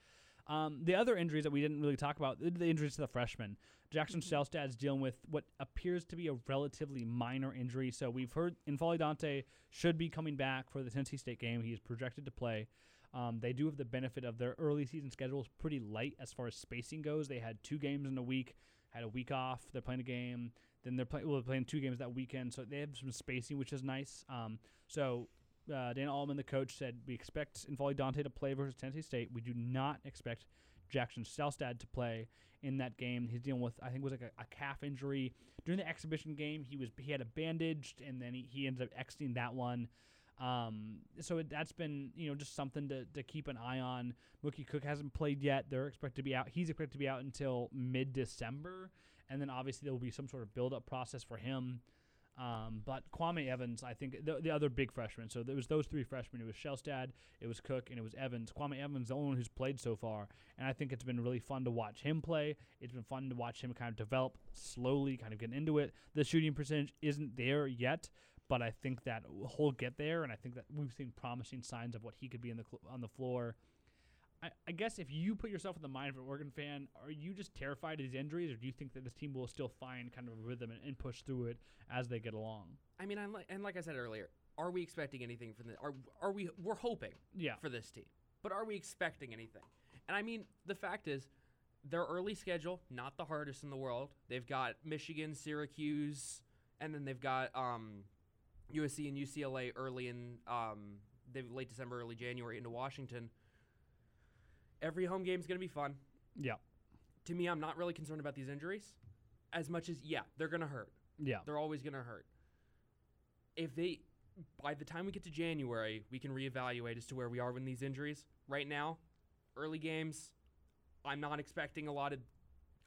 Um, the other injuries that we didn't really talk about, the- the injuries to the freshmen. Jackson Mm-hmm. Dealing with what appears to be a relatively minor injury. So we've heard N'Faly Dante should be coming back for the Tennessee State game. He is projected to play. Um, they do have the benefit of their early season schedule is pretty light as far as spacing goes. They had two games in a week, had a week off. They're playing a game. Then they're playing. Well, they're playing two games that weekend, so they have some spacing, which is nice. Um, so uh, Dana Altman, the coach, said we expect N'Faly Dante to play versus Tennessee State. We do not expect Jackson Shelstad to play in that game. He's dealing with, I think, it was like a, a calf injury during the exhibition game. He was he had a bandaged, and then he, he ended up exiting that one. Um, so it, that's been you know just something to, to keep an eye on. Mookie Cook hasn't played yet. They're expected to be out. He's expected to be out until mid December, and then obviously there will be some sort of build up process for him. Um, but Kwame Evans, I think the, the other big freshman. So there was those three freshmen. It was Shelstad, it was Cook, and it was Evans. Kwame Evans, the only one who's played so far, and I think it's been really fun to watch him play. It's been fun to watch him kind of develop slowly, kind of get into it. The shooting percentage isn't there yet, but I think that he'll get there, and I think that we've seen promising signs of what he could be in the cl- on the floor. I, I guess if you put yourself in the mind of an Oregon fan, are you just terrified of these injuries, or do you think that this team will still find kind of a rhythm and, and push through it as they get along? I mean, I'm like, and like I said earlier, are we expecting anything from the? Are are we? We're hoping, Yeah. for this team, but are we expecting anything? And I mean, the fact is, their early schedule not the hardest in the world. They've got Michigan, Syracuse, and then they've got um, USC and UCLA early in um, they've late December, early January into Washington. Every home game is going to be fun. Yeah. To me, I'm not really concerned about these injuries, as much as yeah, they're going to hurt. Yeah. They're always going to hurt. If they, by the time we get to January, we can reevaluate as to where we are with these injuries. Right now, early games, I'm not expecting a lot of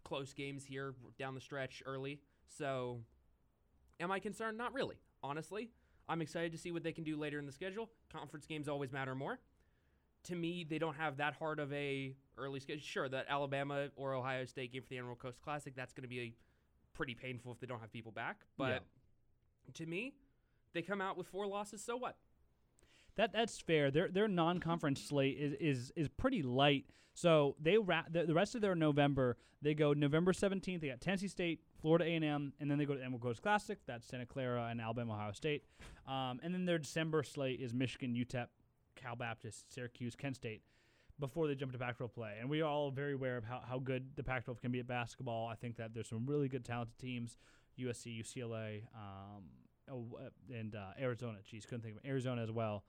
close games here down the stretch early. So, am I concerned? Not really. Honestly, I'm excited to see what they can do later in the schedule. Conference games always matter more. To me, they don't have that hard of a early schedule. Sure, that Alabama or Ohio State game for the Emerald Coast Classic, that's going to be pretty painful if they don't have people back. But to me, they come out with four losses. So what? That that's fair. Their their non-conference slate is, is is pretty light. So they ra- the, the rest of their November they go November seventeenth. They got Tennessee State, Florida A and M, and then they go to Emerald Coast Classic. That's Santa Clara and Alabama Ohio State. Um, and then their December slate is Michigan, UTEP, Cal Baptist, Syracuse, Kent State. Before they jump to Pac-12 play, and we are all very aware of how, how good the Pac-12 can be at basketball. I think that there's some really good, talented teams: USC, UCLA, um, uh, and uh, Arizona. Geez, couldn't think of Arizona as well.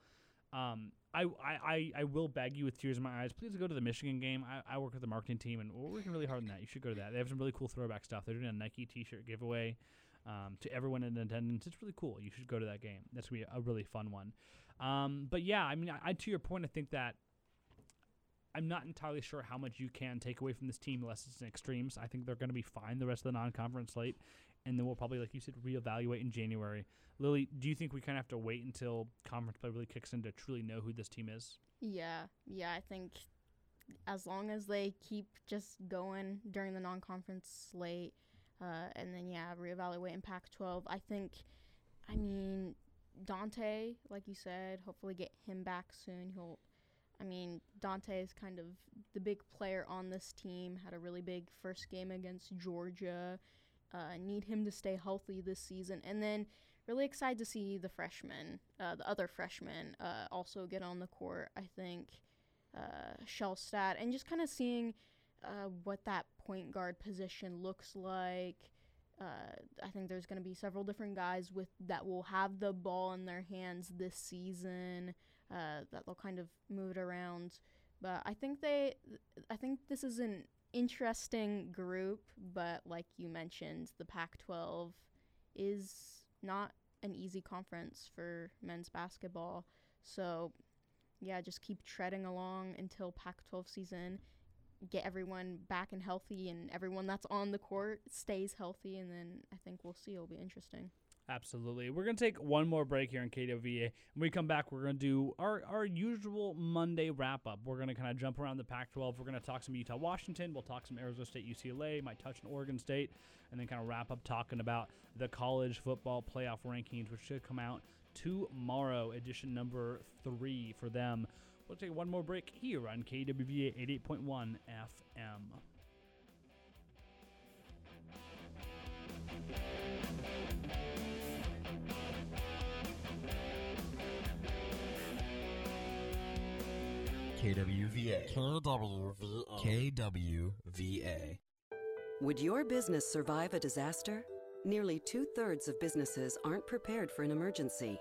Um, I, I, I, I will beg you with tears in my eyes. Please go to the Michigan game. I, I work with the marketing team, and we're working really hard on that. You should go to that. They have some really cool throwback stuff. They're doing a Nike T-shirt giveaway um, to everyone in attendance. It's really cool. You should go to that game. That's gonna be a really fun one. Um, but yeah, I mean, I, I to your point, I think that I'm not entirely sure how much you can take away from this team unless it's in extremes. I think they're going to be fine the rest of the non-conference slate, and then we'll probably, like you said, reevaluate in January. Lily, do you think we kind of have to wait until conference play really kicks in to truly know who this team is? Yeah, yeah, I think as long as they keep just going during the non-conference slate, uh, and then yeah, reevaluate in Pac-12. I think, I mean, Dante, like you said, hopefully get him back soon. He'll, I mean, Dante is kind of the big player on this team. Had a really big first game against Georgia. Uh, need him to stay healthy this season, and then really excited to see the freshmen, uh, the other freshmen, uh, also get on the court. I think uh, Shelstad and just kind of seeing uh, what that point guard position looks like. Uh, I think there's going to be several different guys with that will have the ball in their hands this season. Uh, that they'll kind of move it around, but I think they, I think this is an interesting group. But like you mentioned, the Pac-12 is not an easy conference for men's basketball. So, yeah, just keep treading along until Pac 12 season, get everyone back and healthy, and everyone that's on the court stays healthy, and then I think we'll see. It'll be interesting. Absolutely. We're going to take one more break here in KWVA. When we come back, we're going to do our, our usual Monday wrap up. We're going to kind of jump around the Pac 12. We're going to talk some Utah Washington. We'll talk some Arizona State UCLA, might touch on Oregon State, and then kind of wrap up talking about the college football playoff rankings, which should come out tomorrow, edition number three for them. We'll take one more break here on KWVA 88.1 FM. KWVA. KWVA. KWVA. Would your business survive a disaster? Nearly two thirds of businesses aren't prepared for an emergency,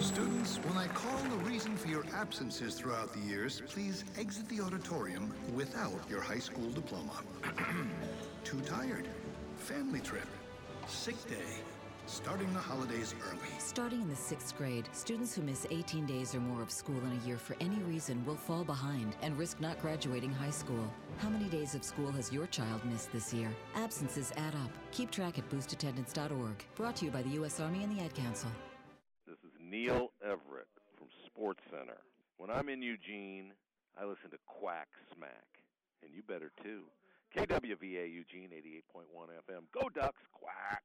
Students, when I call the reason for your absences throughout the years, please exit the auditorium without your high school diploma. Too tired, family trip, sick day, starting the holidays early. Starting in the sixth grade, students who miss 18 days or more of school in a year for any reason will fall behind and risk not graduating high school. How many days of school has your child missed this year? Absences add up. Keep track at boostattendance.org. Brought to you by the U.S. Army and the Ad Council. Neil Everett from Sports Center. When I'm in Eugene, I listen to Quack Smack, and you better too. KWVA Eugene 88.1 FM. Go Ducks, quack.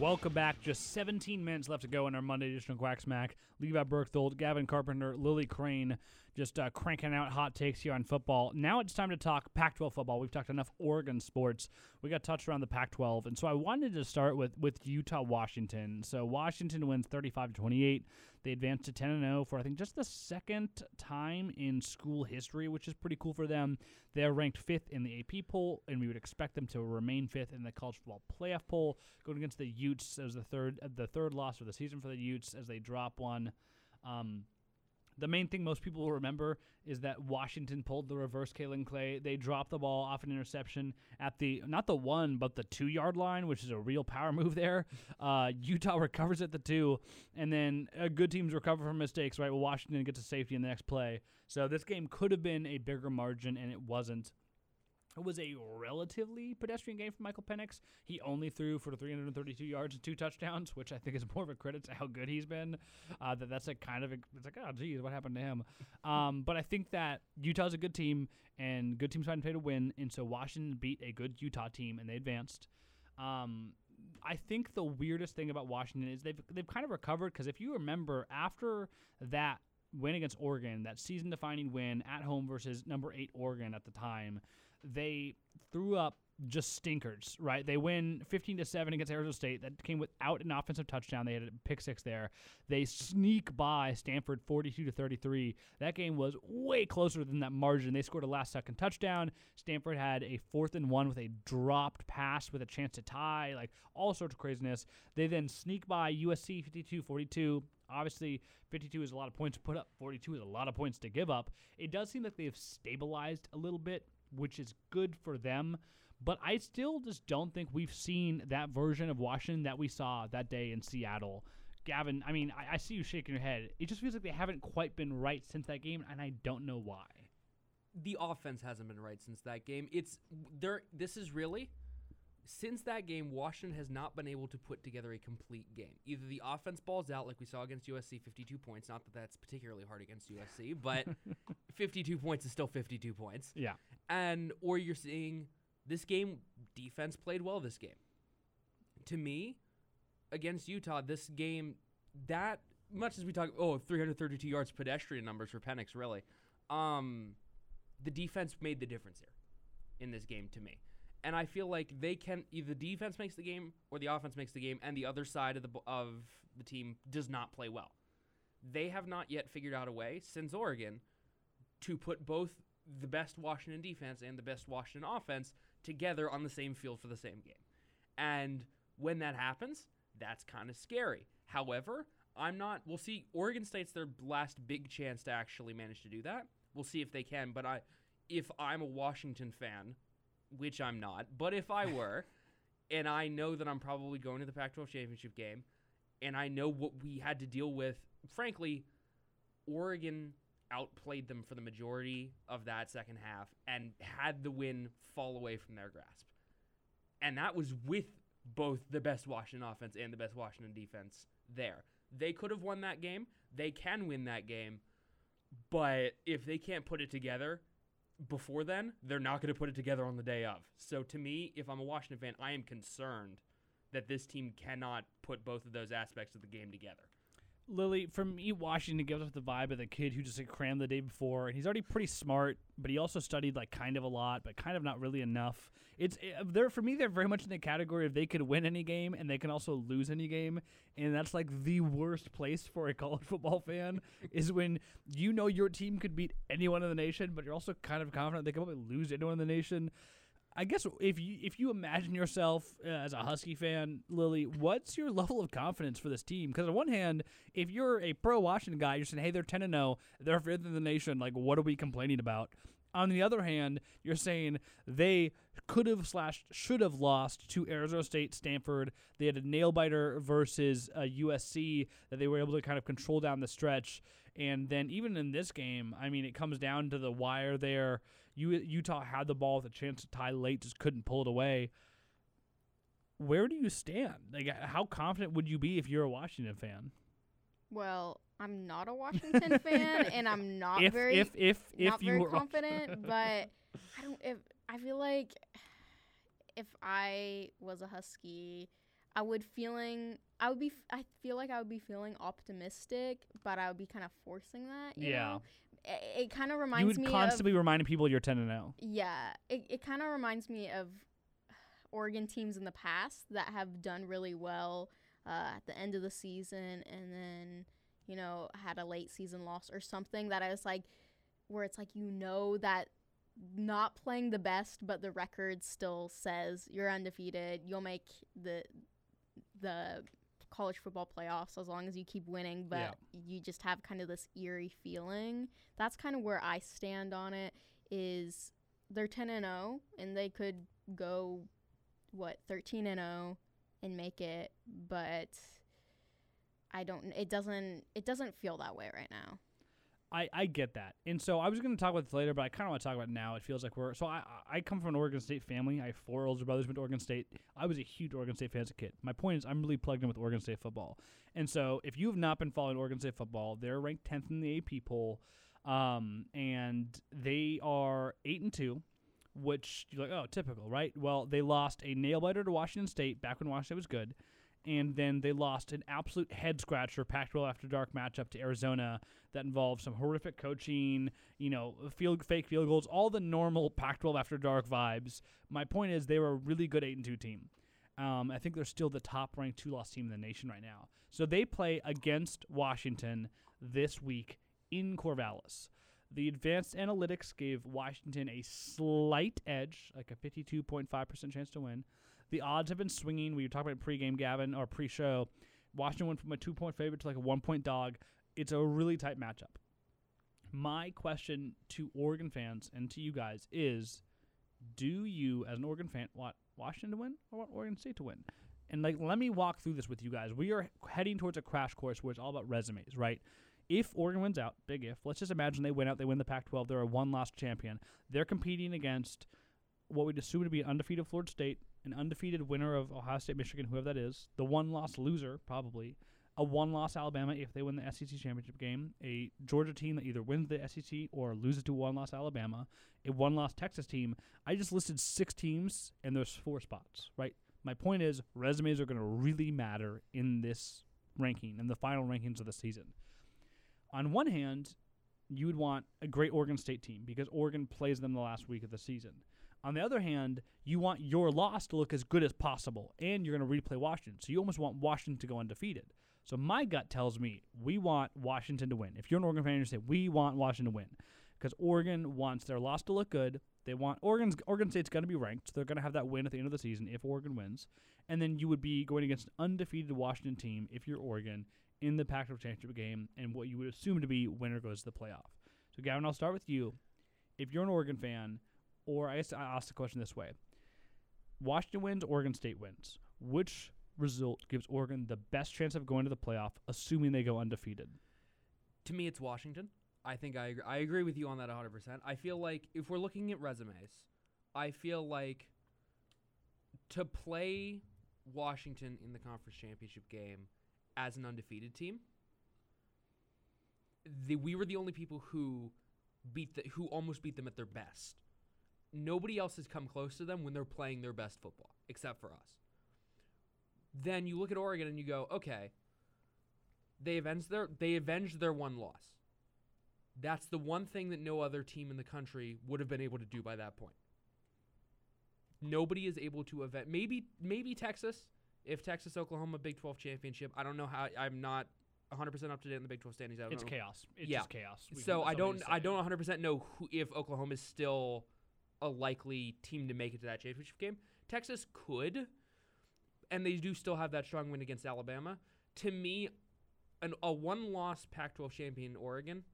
Welcome back. Just 17 minutes left to go in our Monday edition of Quack Smack. Levi Berchthold, Gavin Carpenter, Lily Crane, just uh, cranking out hot takes here on football. Now it's time to talk Pac-12 football. We've talked enough Oregon sports. We got touched around the Pac-12, and so I wanted to start with with Utah Washington. So Washington wins 35 to 28. They advance to 10 and 0 for I think just the second time in school history, which is pretty cool for them. They're ranked fifth in the AP poll, and we would expect them to remain fifth in the college football playoff poll, going against the Utes as the third the third loss of the season for the Utes as they drop one. Um, the main thing most people will remember is that Washington pulled the reverse Kalen Clay. They dropped the ball off an interception at the not the one but the two yard line, which is a real power move there. Uh, Utah recovers at the two, and then uh, good teams recover from mistakes. Right, well, Washington gets a safety in the next play. So this game could have been a bigger margin, and it wasn't. It was a relatively pedestrian game for Michael Penix. He only threw for 332 yards and two touchdowns, which I think is more of a credit to how good he's been. Uh, that that's a kind of a, it's like oh geez, what happened to him? Um, but I think that Utah's a good team and good teams find a way to win, and so Washington beat a good Utah team and they advanced. Um, I think the weirdest thing about Washington is they've they've kind of recovered because if you remember after that win against Oregon, that season defining win at home versus number eight Oregon at the time they threw up just stinkers, right? They win 15 to 7 against Arizona State. That came without an offensive touchdown. They had a pick six there. They sneak by Stanford 42 to 33. That game was way closer than that margin. They scored a last second touchdown. Stanford had a fourth and one with a dropped pass with a chance to tie, like all sorts of craziness. They then sneak by USC 52 42. Obviously, 52 is a lot of points to put up, 42 is a lot of points to give up. It does seem like they've stabilized a little bit, which is good for them. But I still just don't think we've seen that version of Washington that we saw that day in Seattle. Gavin, I mean, I, I see you shaking your head. It just feels like they haven't quite been right since that game, and I don't know why. The offense hasn't been right since that game. It's there. This is really since that game, Washington has not been able to put together a complete game. Either the offense balls out, like we saw against USC, 52 points. Not that that's particularly hard against USC, but 52 points is still 52 points. Yeah. And or you're seeing this game defense played well. This game, to me, against Utah, this game that much as we talk, oh, 332 yards pedestrian numbers for Penix, really. Um, the defense made the difference here in this game to me. And I feel like they can either the defense makes the game or the offense makes the game, and the other side of the of the team does not play well. They have not yet figured out a way since Oregon to put both the best Washington defense and the best Washington offense together on the same field for the same game. And when that happens, that's kind of scary. However, I'm not. We'll see. Oregon State's their last big chance to actually manage to do that. We'll see if they can. But I, if I'm a Washington fan, which I'm not, but if I were, and I know that I'm probably going to the Pac 12 championship game, and I know what we had to deal with, frankly, Oregon outplayed them for the majority of that second half and had the win fall away from their grasp. And that was with both the best Washington offense and the best Washington defense there. They could have won that game. They can win that game. But if they can't put it together, before then, they're not going to put it together on the day of. So to me, if I'm a Washington fan, I am concerned that this team cannot put both of those aspects of the game together. Lily, from me Washington gives off the vibe of the kid who just like, crammed the day before, and he's already pretty smart, but he also studied like kind of a lot, but kind of not really enough. It's it, they're for me they're very much in the category of they could win any game and they can also lose any game, and that's like the worst place for a college football fan is when you know your team could beat anyone in the nation, but you're also kind of confident they can probably lose anyone in the nation. I guess if you if you imagine yourself uh, as a Husky fan, Lily, what's your level of confidence for this team? Because on one hand, if you're a pro Washington guy, you're saying, "Hey, they're ten and zero, they're fifth in the nation. Like, what are we complaining about?" On the other hand, you're saying they could have slash should have lost to Arizona State, Stanford. They had a nail biter versus uh, USC that they were able to kind of control down the stretch. And then even in this game, I mean, it comes down to the wire there. U- Utah had the ball with a chance to tie late, just couldn't pull it away. Where do you stand? Like, how confident would you be if you're a Washington fan? Well, I'm not a Washington fan, and I'm not If- very if- if- if not you very were- confident. but I don't. If I feel like if I was a Husky, I would feeling. I would be. f- I feel like I would be feeling optimistic, but I would be kind of forcing that. You Yeah. Know? It, it kind of reminds you would me constantly of. be reminding people you're 10 and oh. 0. Yeah, it, it kind of reminds me of Oregon teams in the past that have done really well uh, at the end of the season and then, you know, had a late season loss or something that I was like, where it's like, you know, that not playing the best, but the record still says you're undefeated. You'll make the the college football playoffs as long as you keep winning, but Yeah. you just have kind of this eerie feeling. That's kind of where I stand on it is they're 10 and 0 and they could go what 13 and 0 and make it, but I don't it doesn't it doesn't feel that way right now. I, I get that. And so I was going to talk about this later, but I kind of want to talk about it now. It feels like we're. So I, I come from an Oregon State family. I have four older brothers went to Oregon State. I was a huge Oregon State fan as a kid. My point is, I'm really plugged in with Oregon State football. And so if you have not been following Oregon State football, they're ranked 10th in the AP poll. Um, and they are 8 and 2 which you're like, oh, typical, right? Well, they lost a nail biter to Washington State back when Washington was good, and then they lost an absolute head scratcher Pac-12 after dark matchup to Arizona that involved some horrific coaching, you know, field fake field goals, all the normal Pac-12 after dark vibes. My point is they were a really good eight and two team. Um, I think they're still the top ranked two loss team in the nation right now. So they play against Washington this week in Corvallis. The advanced analytics gave Washington a slight edge, like a 52.5% chance to win. The odds have been swinging. We talking about pregame, Gavin, or pre-show. Washington went from a two-point favorite to like a one-point dog. It's a really tight matchup. My question to Oregon fans and to you guys is: Do you, as an Oregon fan, want Washington to win or want Oregon State to win? And like, let me walk through this with you guys. We are heading towards a crash course where it's all about resumes, right? If Oregon wins out, big if, let's just imagine they win out, they win the Pac-12, they're a one-loss champion. They're competing against what we'd assume to be an undefeated Florida State, an undefeated winner of Ohio State, Michigan, whoever that is, the one-loss loser probably, a one-loss Alabama if they win the SEC championship game, a Georgia team that either wins the SEC or loses to one-loss Alabama, a one-loss Texas team. I just listed six teams, and there's four spots, right? My point is, resumes are going to really matter in this ranking, in the final rankings of the season. On one hand, you would want a great Oregon State team because Oregon plays them the last week of the season. On the other hand, you want your loss to look as good as possible, and you're going to replay Washington. So you almost want Washington to go undefeated. So my gut tells me we want Washington to win. If you're an Oregon fan, you say we want Washington to win because Oregon wants their loss to look good. They want Oregon's Oregon State's going to be ranked, so they're going to have that win at the end of the season if Oregon wins, and then you would be going against an undefeated Washington team if you're Oregon in the Pac-12 championship game, and what you would assume to be winner goes to the playoff. So Gavin, I'll start with you. If you're an Oregon fan, or I guess I the question this way: Washington wins, Oregon State wins. Which result gives Oregon the best chance of going to the playoff, assuming they go undefeated? To me, it's Washington. I think I agree. I agree with you on that 100%. I feel like if we're looking at resumes, I feel like to play Washington in the conference championship game as an undefeated team, the, we were the only people who beat the, who almost beat them at their best. Nobody else has come close to them when they're playing their best football, except for us. Then you look at Oregon and you go, okay, they avenged their they avenged their one loss. That's the one thing that no other team in the country would have been able to do by that point. Nobody is able to avenge. Maybe maybe Texas, if Texas Oklahoma Big 12 championship. I don't know how. I'm not 100 percent up to date on the Big 12 standings. I don't It's know. chaos. It's yeah. just chaos. We so I don't. I don't 100 percent know who, if Oklahoma is still a likely team to make it to that championship game. Texas could, and they do still have that strong win against Alabama. To me, an, a one-loss Pac-12 champion Oregon,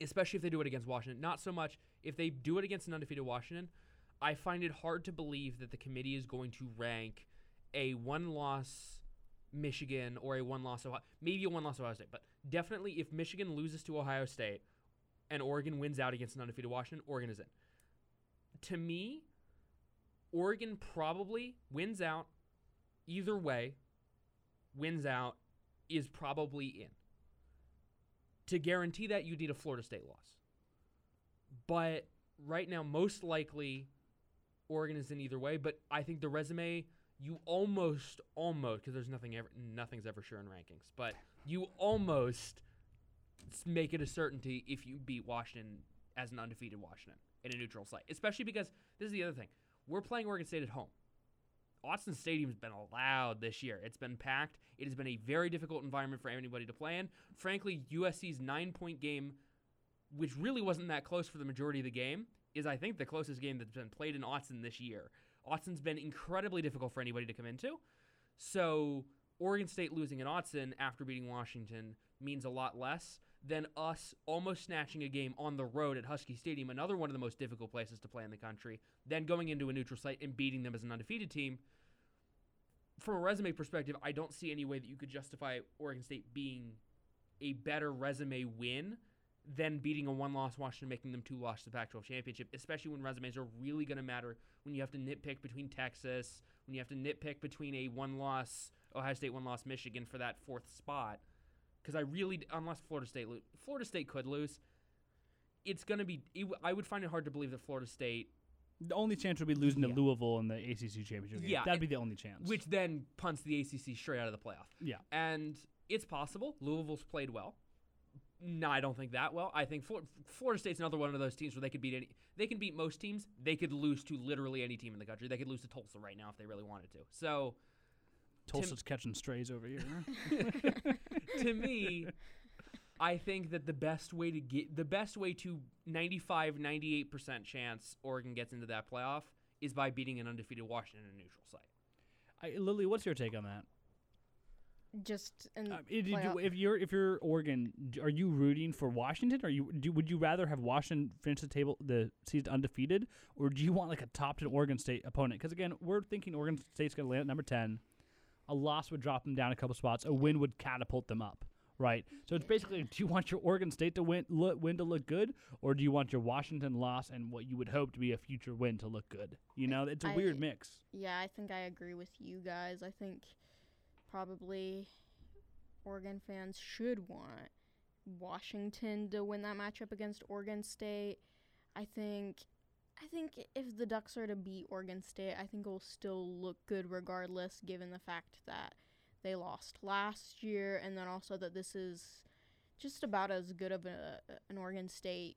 especially if they do it against Washington. Not so much if they do it against an undefeated Washington. I find it hard to believe that the committee is going to rank a one-loss Michigan or a one-loss Ohio, maybe a one-loss Ohio State, but definitely if Michigan loses to Ohio State and Oregon wins out against an undefeated Washington, Oregon is in. To me, Oregon probably wins out either way, wins out, is probably in. To guarantee that, you need a Florida State loss. But right now, most likely, Oregon is in either way. But I think the resume, you almost, almost, because there's nothing ever, nothing's ever sure in rankings, but you almost make it a certainty if you beat Washington as an undefeated Washington in a neutral site. Especially because this is the other thing: we're playing Oregon State at home. Autzen Stadium's been loud this year. It's been packed. It has been a very difficult environment for anybody to play in. Frankly, USC's nine point game, which really wasn't that close for the majority of the game, is I think the closest game that's been played in Autzen this year. Autzen's been incredibly difficult for anybody to come into. So Oregon State losing in Autzen after beating Washington means a lot less than us almost snatching a game on the road at Husky Stadium, another one of the most difficult places to play in the country, then going into a neutral site and beating them as an undefeated team. From a resume perspective, I don't see any way that you could justify Oregon State being a better resume win than beating a one loss Washington, making them two loss to the Pac 12 championship, especially when resumes are really going to matter when you have to nitpick between Texas, when you have to nitpick between a one loss Ohio State, one loss Michigan for that fourth spot. Because I really, unless Florida State, lo- Florida State could lose, it's going to be, it, I would find it hard to believe that Florida State The only chance would be losing to Louisville in the ACC championship game. Yeah, that'd and- be the only chance. Which then punts the ACC straight out of the playoff. Yeah. And it's possible. Louisville's played well. No, I don't think that well. I think Flor- Florida State's another one of those teams where they could beat any. They can beat most teams. They could lose to literally any team in the country. They could lose to Tulsa right now if they really wanted to. So, Tulsa's catching strays over here. to me, I think that the best way to get the best way to 95 98% chance Oregon gets into that playoff is by beating an undefeated Washington in a neutral site. I, Lily, what's your take on that? Just in Uh, did you- if you're if you're Oregon, are you rooting for Washington? Or you do, would you rather have Washington finish the table the season undefeated, or do you want like a top ten Oregon State opponent? Because again, we're thinking Oregon State's going to land at number ten. A loss would drop them down a couple spots. A win would catapult them up. Right. So it's basically, do you want your Oregon State to win look, win to look good, or do you want your Washington loss and what you would hope to be a future win to look good? You know, it's a I- weird mix. Yeah, I think I agree with you guys. I think probably Oregon fans should want Washington to win that matchup against Oregon State. I think I think if the Ducks are to beat Oregon State, I think it will still look good regardless given the fact that they lost last year and then also that this is just about as good of a, an Oregon State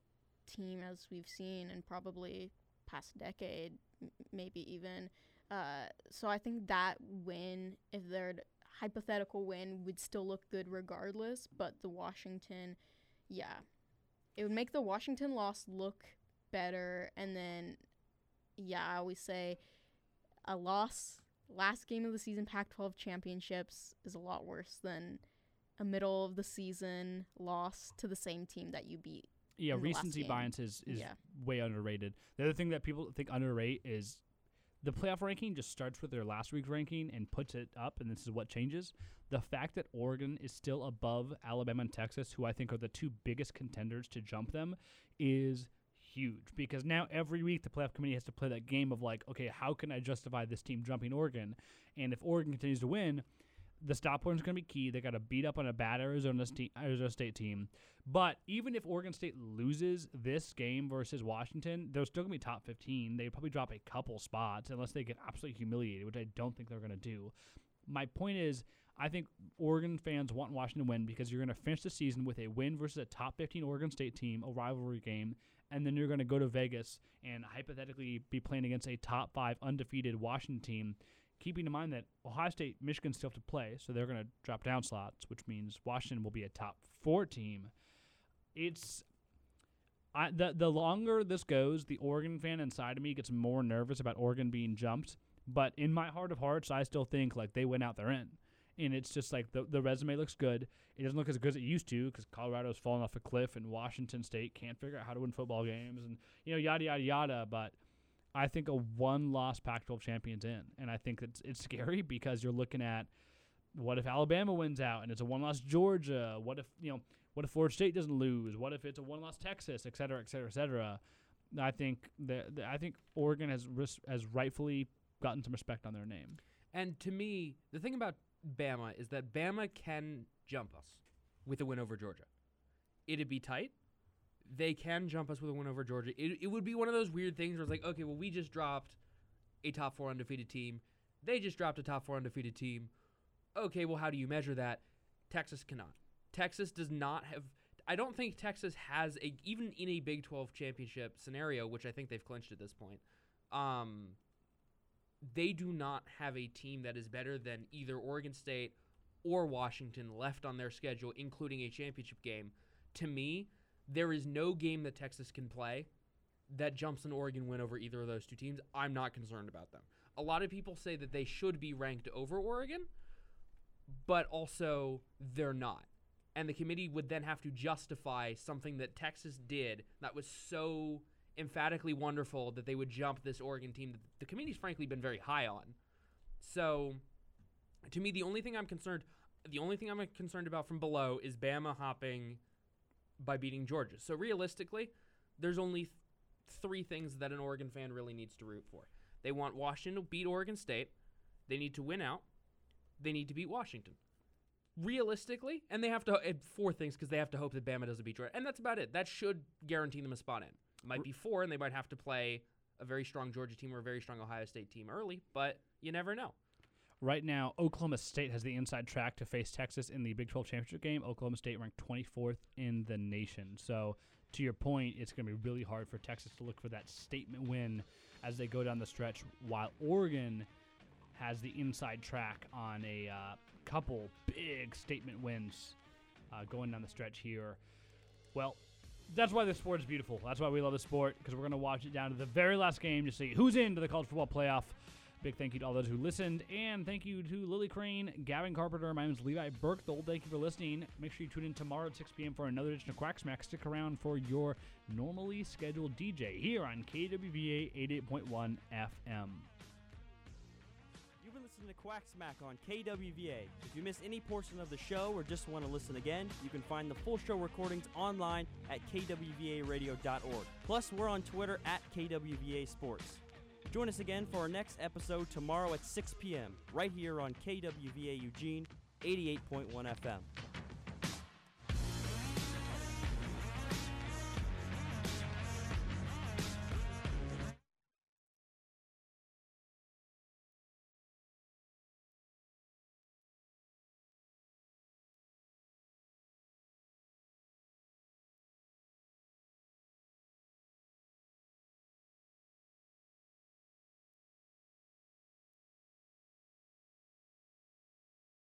team as we've seen in probably past decade, m- maybe even. Uh, so I think that win, if their hypothetical win, would still look good regardless. But the Washington, yeah, it would make the Washington loss look better. And then, yeah, I always say a loss last game of the season Pac-12 championships is a lot worse than a middle of the season loss to the same team that you beat. Yeah, in the last recency bias is, is yeah. way underrated. The other thing that people think underrate is the playoff ranking just starts with their last week's ranking and puts it up, and this is what changes. The fact that Oregon is still above Alabama and Texas, who I think are the two biggest contenders to jump them, is huge because now every week the playoff committee has to play that game of like, okay, how can I justify this team jumping Oregon? And if Oregon continues to win, the stop point is going to be key. They got to beat up on a bad Arizona, State Arizona State team. But even if Oregon State loses this game versus Washington, they're still going to be top 15. They probably drop a couple spots unless they get absolutely humiliated, which I don't think they're going to do. My point is, I think Oregon fans want Washington to win because you're going to finish the season with a win versus a top 15 Oregon State team, a rivalry game, and then you're going to go to Vegas and hypothetically be playing against a top five undefeated Washington team keeping in mind that Ohio State, Michigan still have to play, so they're going to drop down slots, which means Washington will be a top four team. It's I, the the longer this goes, the Oregon fan inside of me gets more nervous about Oregon being jumped. But in my heart of hearts, I still think like they went out there in, and it's just like the the resume looks good. It doesn't look as good as it used to because Colorado's fallen off a cliff, and Washington State can't figure out how to win football games, and you know yada yada yada. But I think a one-loss Pac-12 champion's in, and I think it's it's scary because you're looking at what if Alabama wins out and it's a one-loss Georgia? What if you know what if Florida State doesn't lose? What if it's a one-loss Texas, et cetera, et cetera, et cetera? I think the I think Oregon has has rightfully gotten some respect on their name. And to me, the thing about Bama is that Bama can jump us with a win over Georgia. It'd be tight. They can jump us with a win over Georgia. It, it would be one of those weird things where it's like, okay, well, we just dropped a top four undefeated team. They just dropped a top four undefeated team. Okay, well, how do you measure that? Texas cannot. Texas does not have. I don't think Texas has a even in a Big 12 championship scenario, which I think they've clinched at this point. Um, they do not have a team that is better than either Oregon State or Washington left on their schedule, including a championship game. To me, there is no game that Texas can play that jumps an Oregon win over either of those two teams. I'm not concerned about them. A lot of people say that they should be ranked over Oregon, but also they're not. And the committee would then have to justify something that Texas did that was so emphatically wonderful that they would jump this Oregon team that the committee's frankly been very high on. So, to me, the only thing I'm concerned, the only thing I'm concerned about from below is Bama hopping by beating Georgia. So realistically, there's only th- three things that an Oregon fan really needs to root for. They want Washington to beat Oregon State. They need to win out. They need to beat Washington. Realistically, and they have to and four things because they have to hope that Bama doesn't beat Georgia, and that's about it. That should guarantee them a spot in. Might be four, and they might have to play a very strong Georgia team or a very strong Ohio State team early, but you never know. Right now, Oklahoma State has the inside track to face Texas in the Big 12 championship game. Oklahoma State ranked 24th in the nation. So, to your point, it's going to be really hard for Texas to look for that statement win as they go down the stretch, while Oregon has the inside track on a uh, couple big statement wins uh, going down the stretch here. Well, that's why the sport is beautiful. That's why we love the sport because we're going to watch it down to the very last game to see who's into the college football playoff. Big thank you to all those who listened, and thank you to Lily Crane, Gavin Carpenter. My name is Levi Berkthol. Thank you for listening. Make sure you tune in tomorrow at 6 p.m. for another edition of Quack Smack. Stick around for your normally scheduled DJ here on KWVA 88.1 FM. Listening to Quack Smack on KWVA. If you missed any portion of the show or just want to listen again, you can find the full show recordings online at kwvaradio.org. Plus, we're on Twitter at KWVA Sports. Join us again for our next episode tomorrow at 6 p.m. right here on KWVA Eugene 88.1 FM.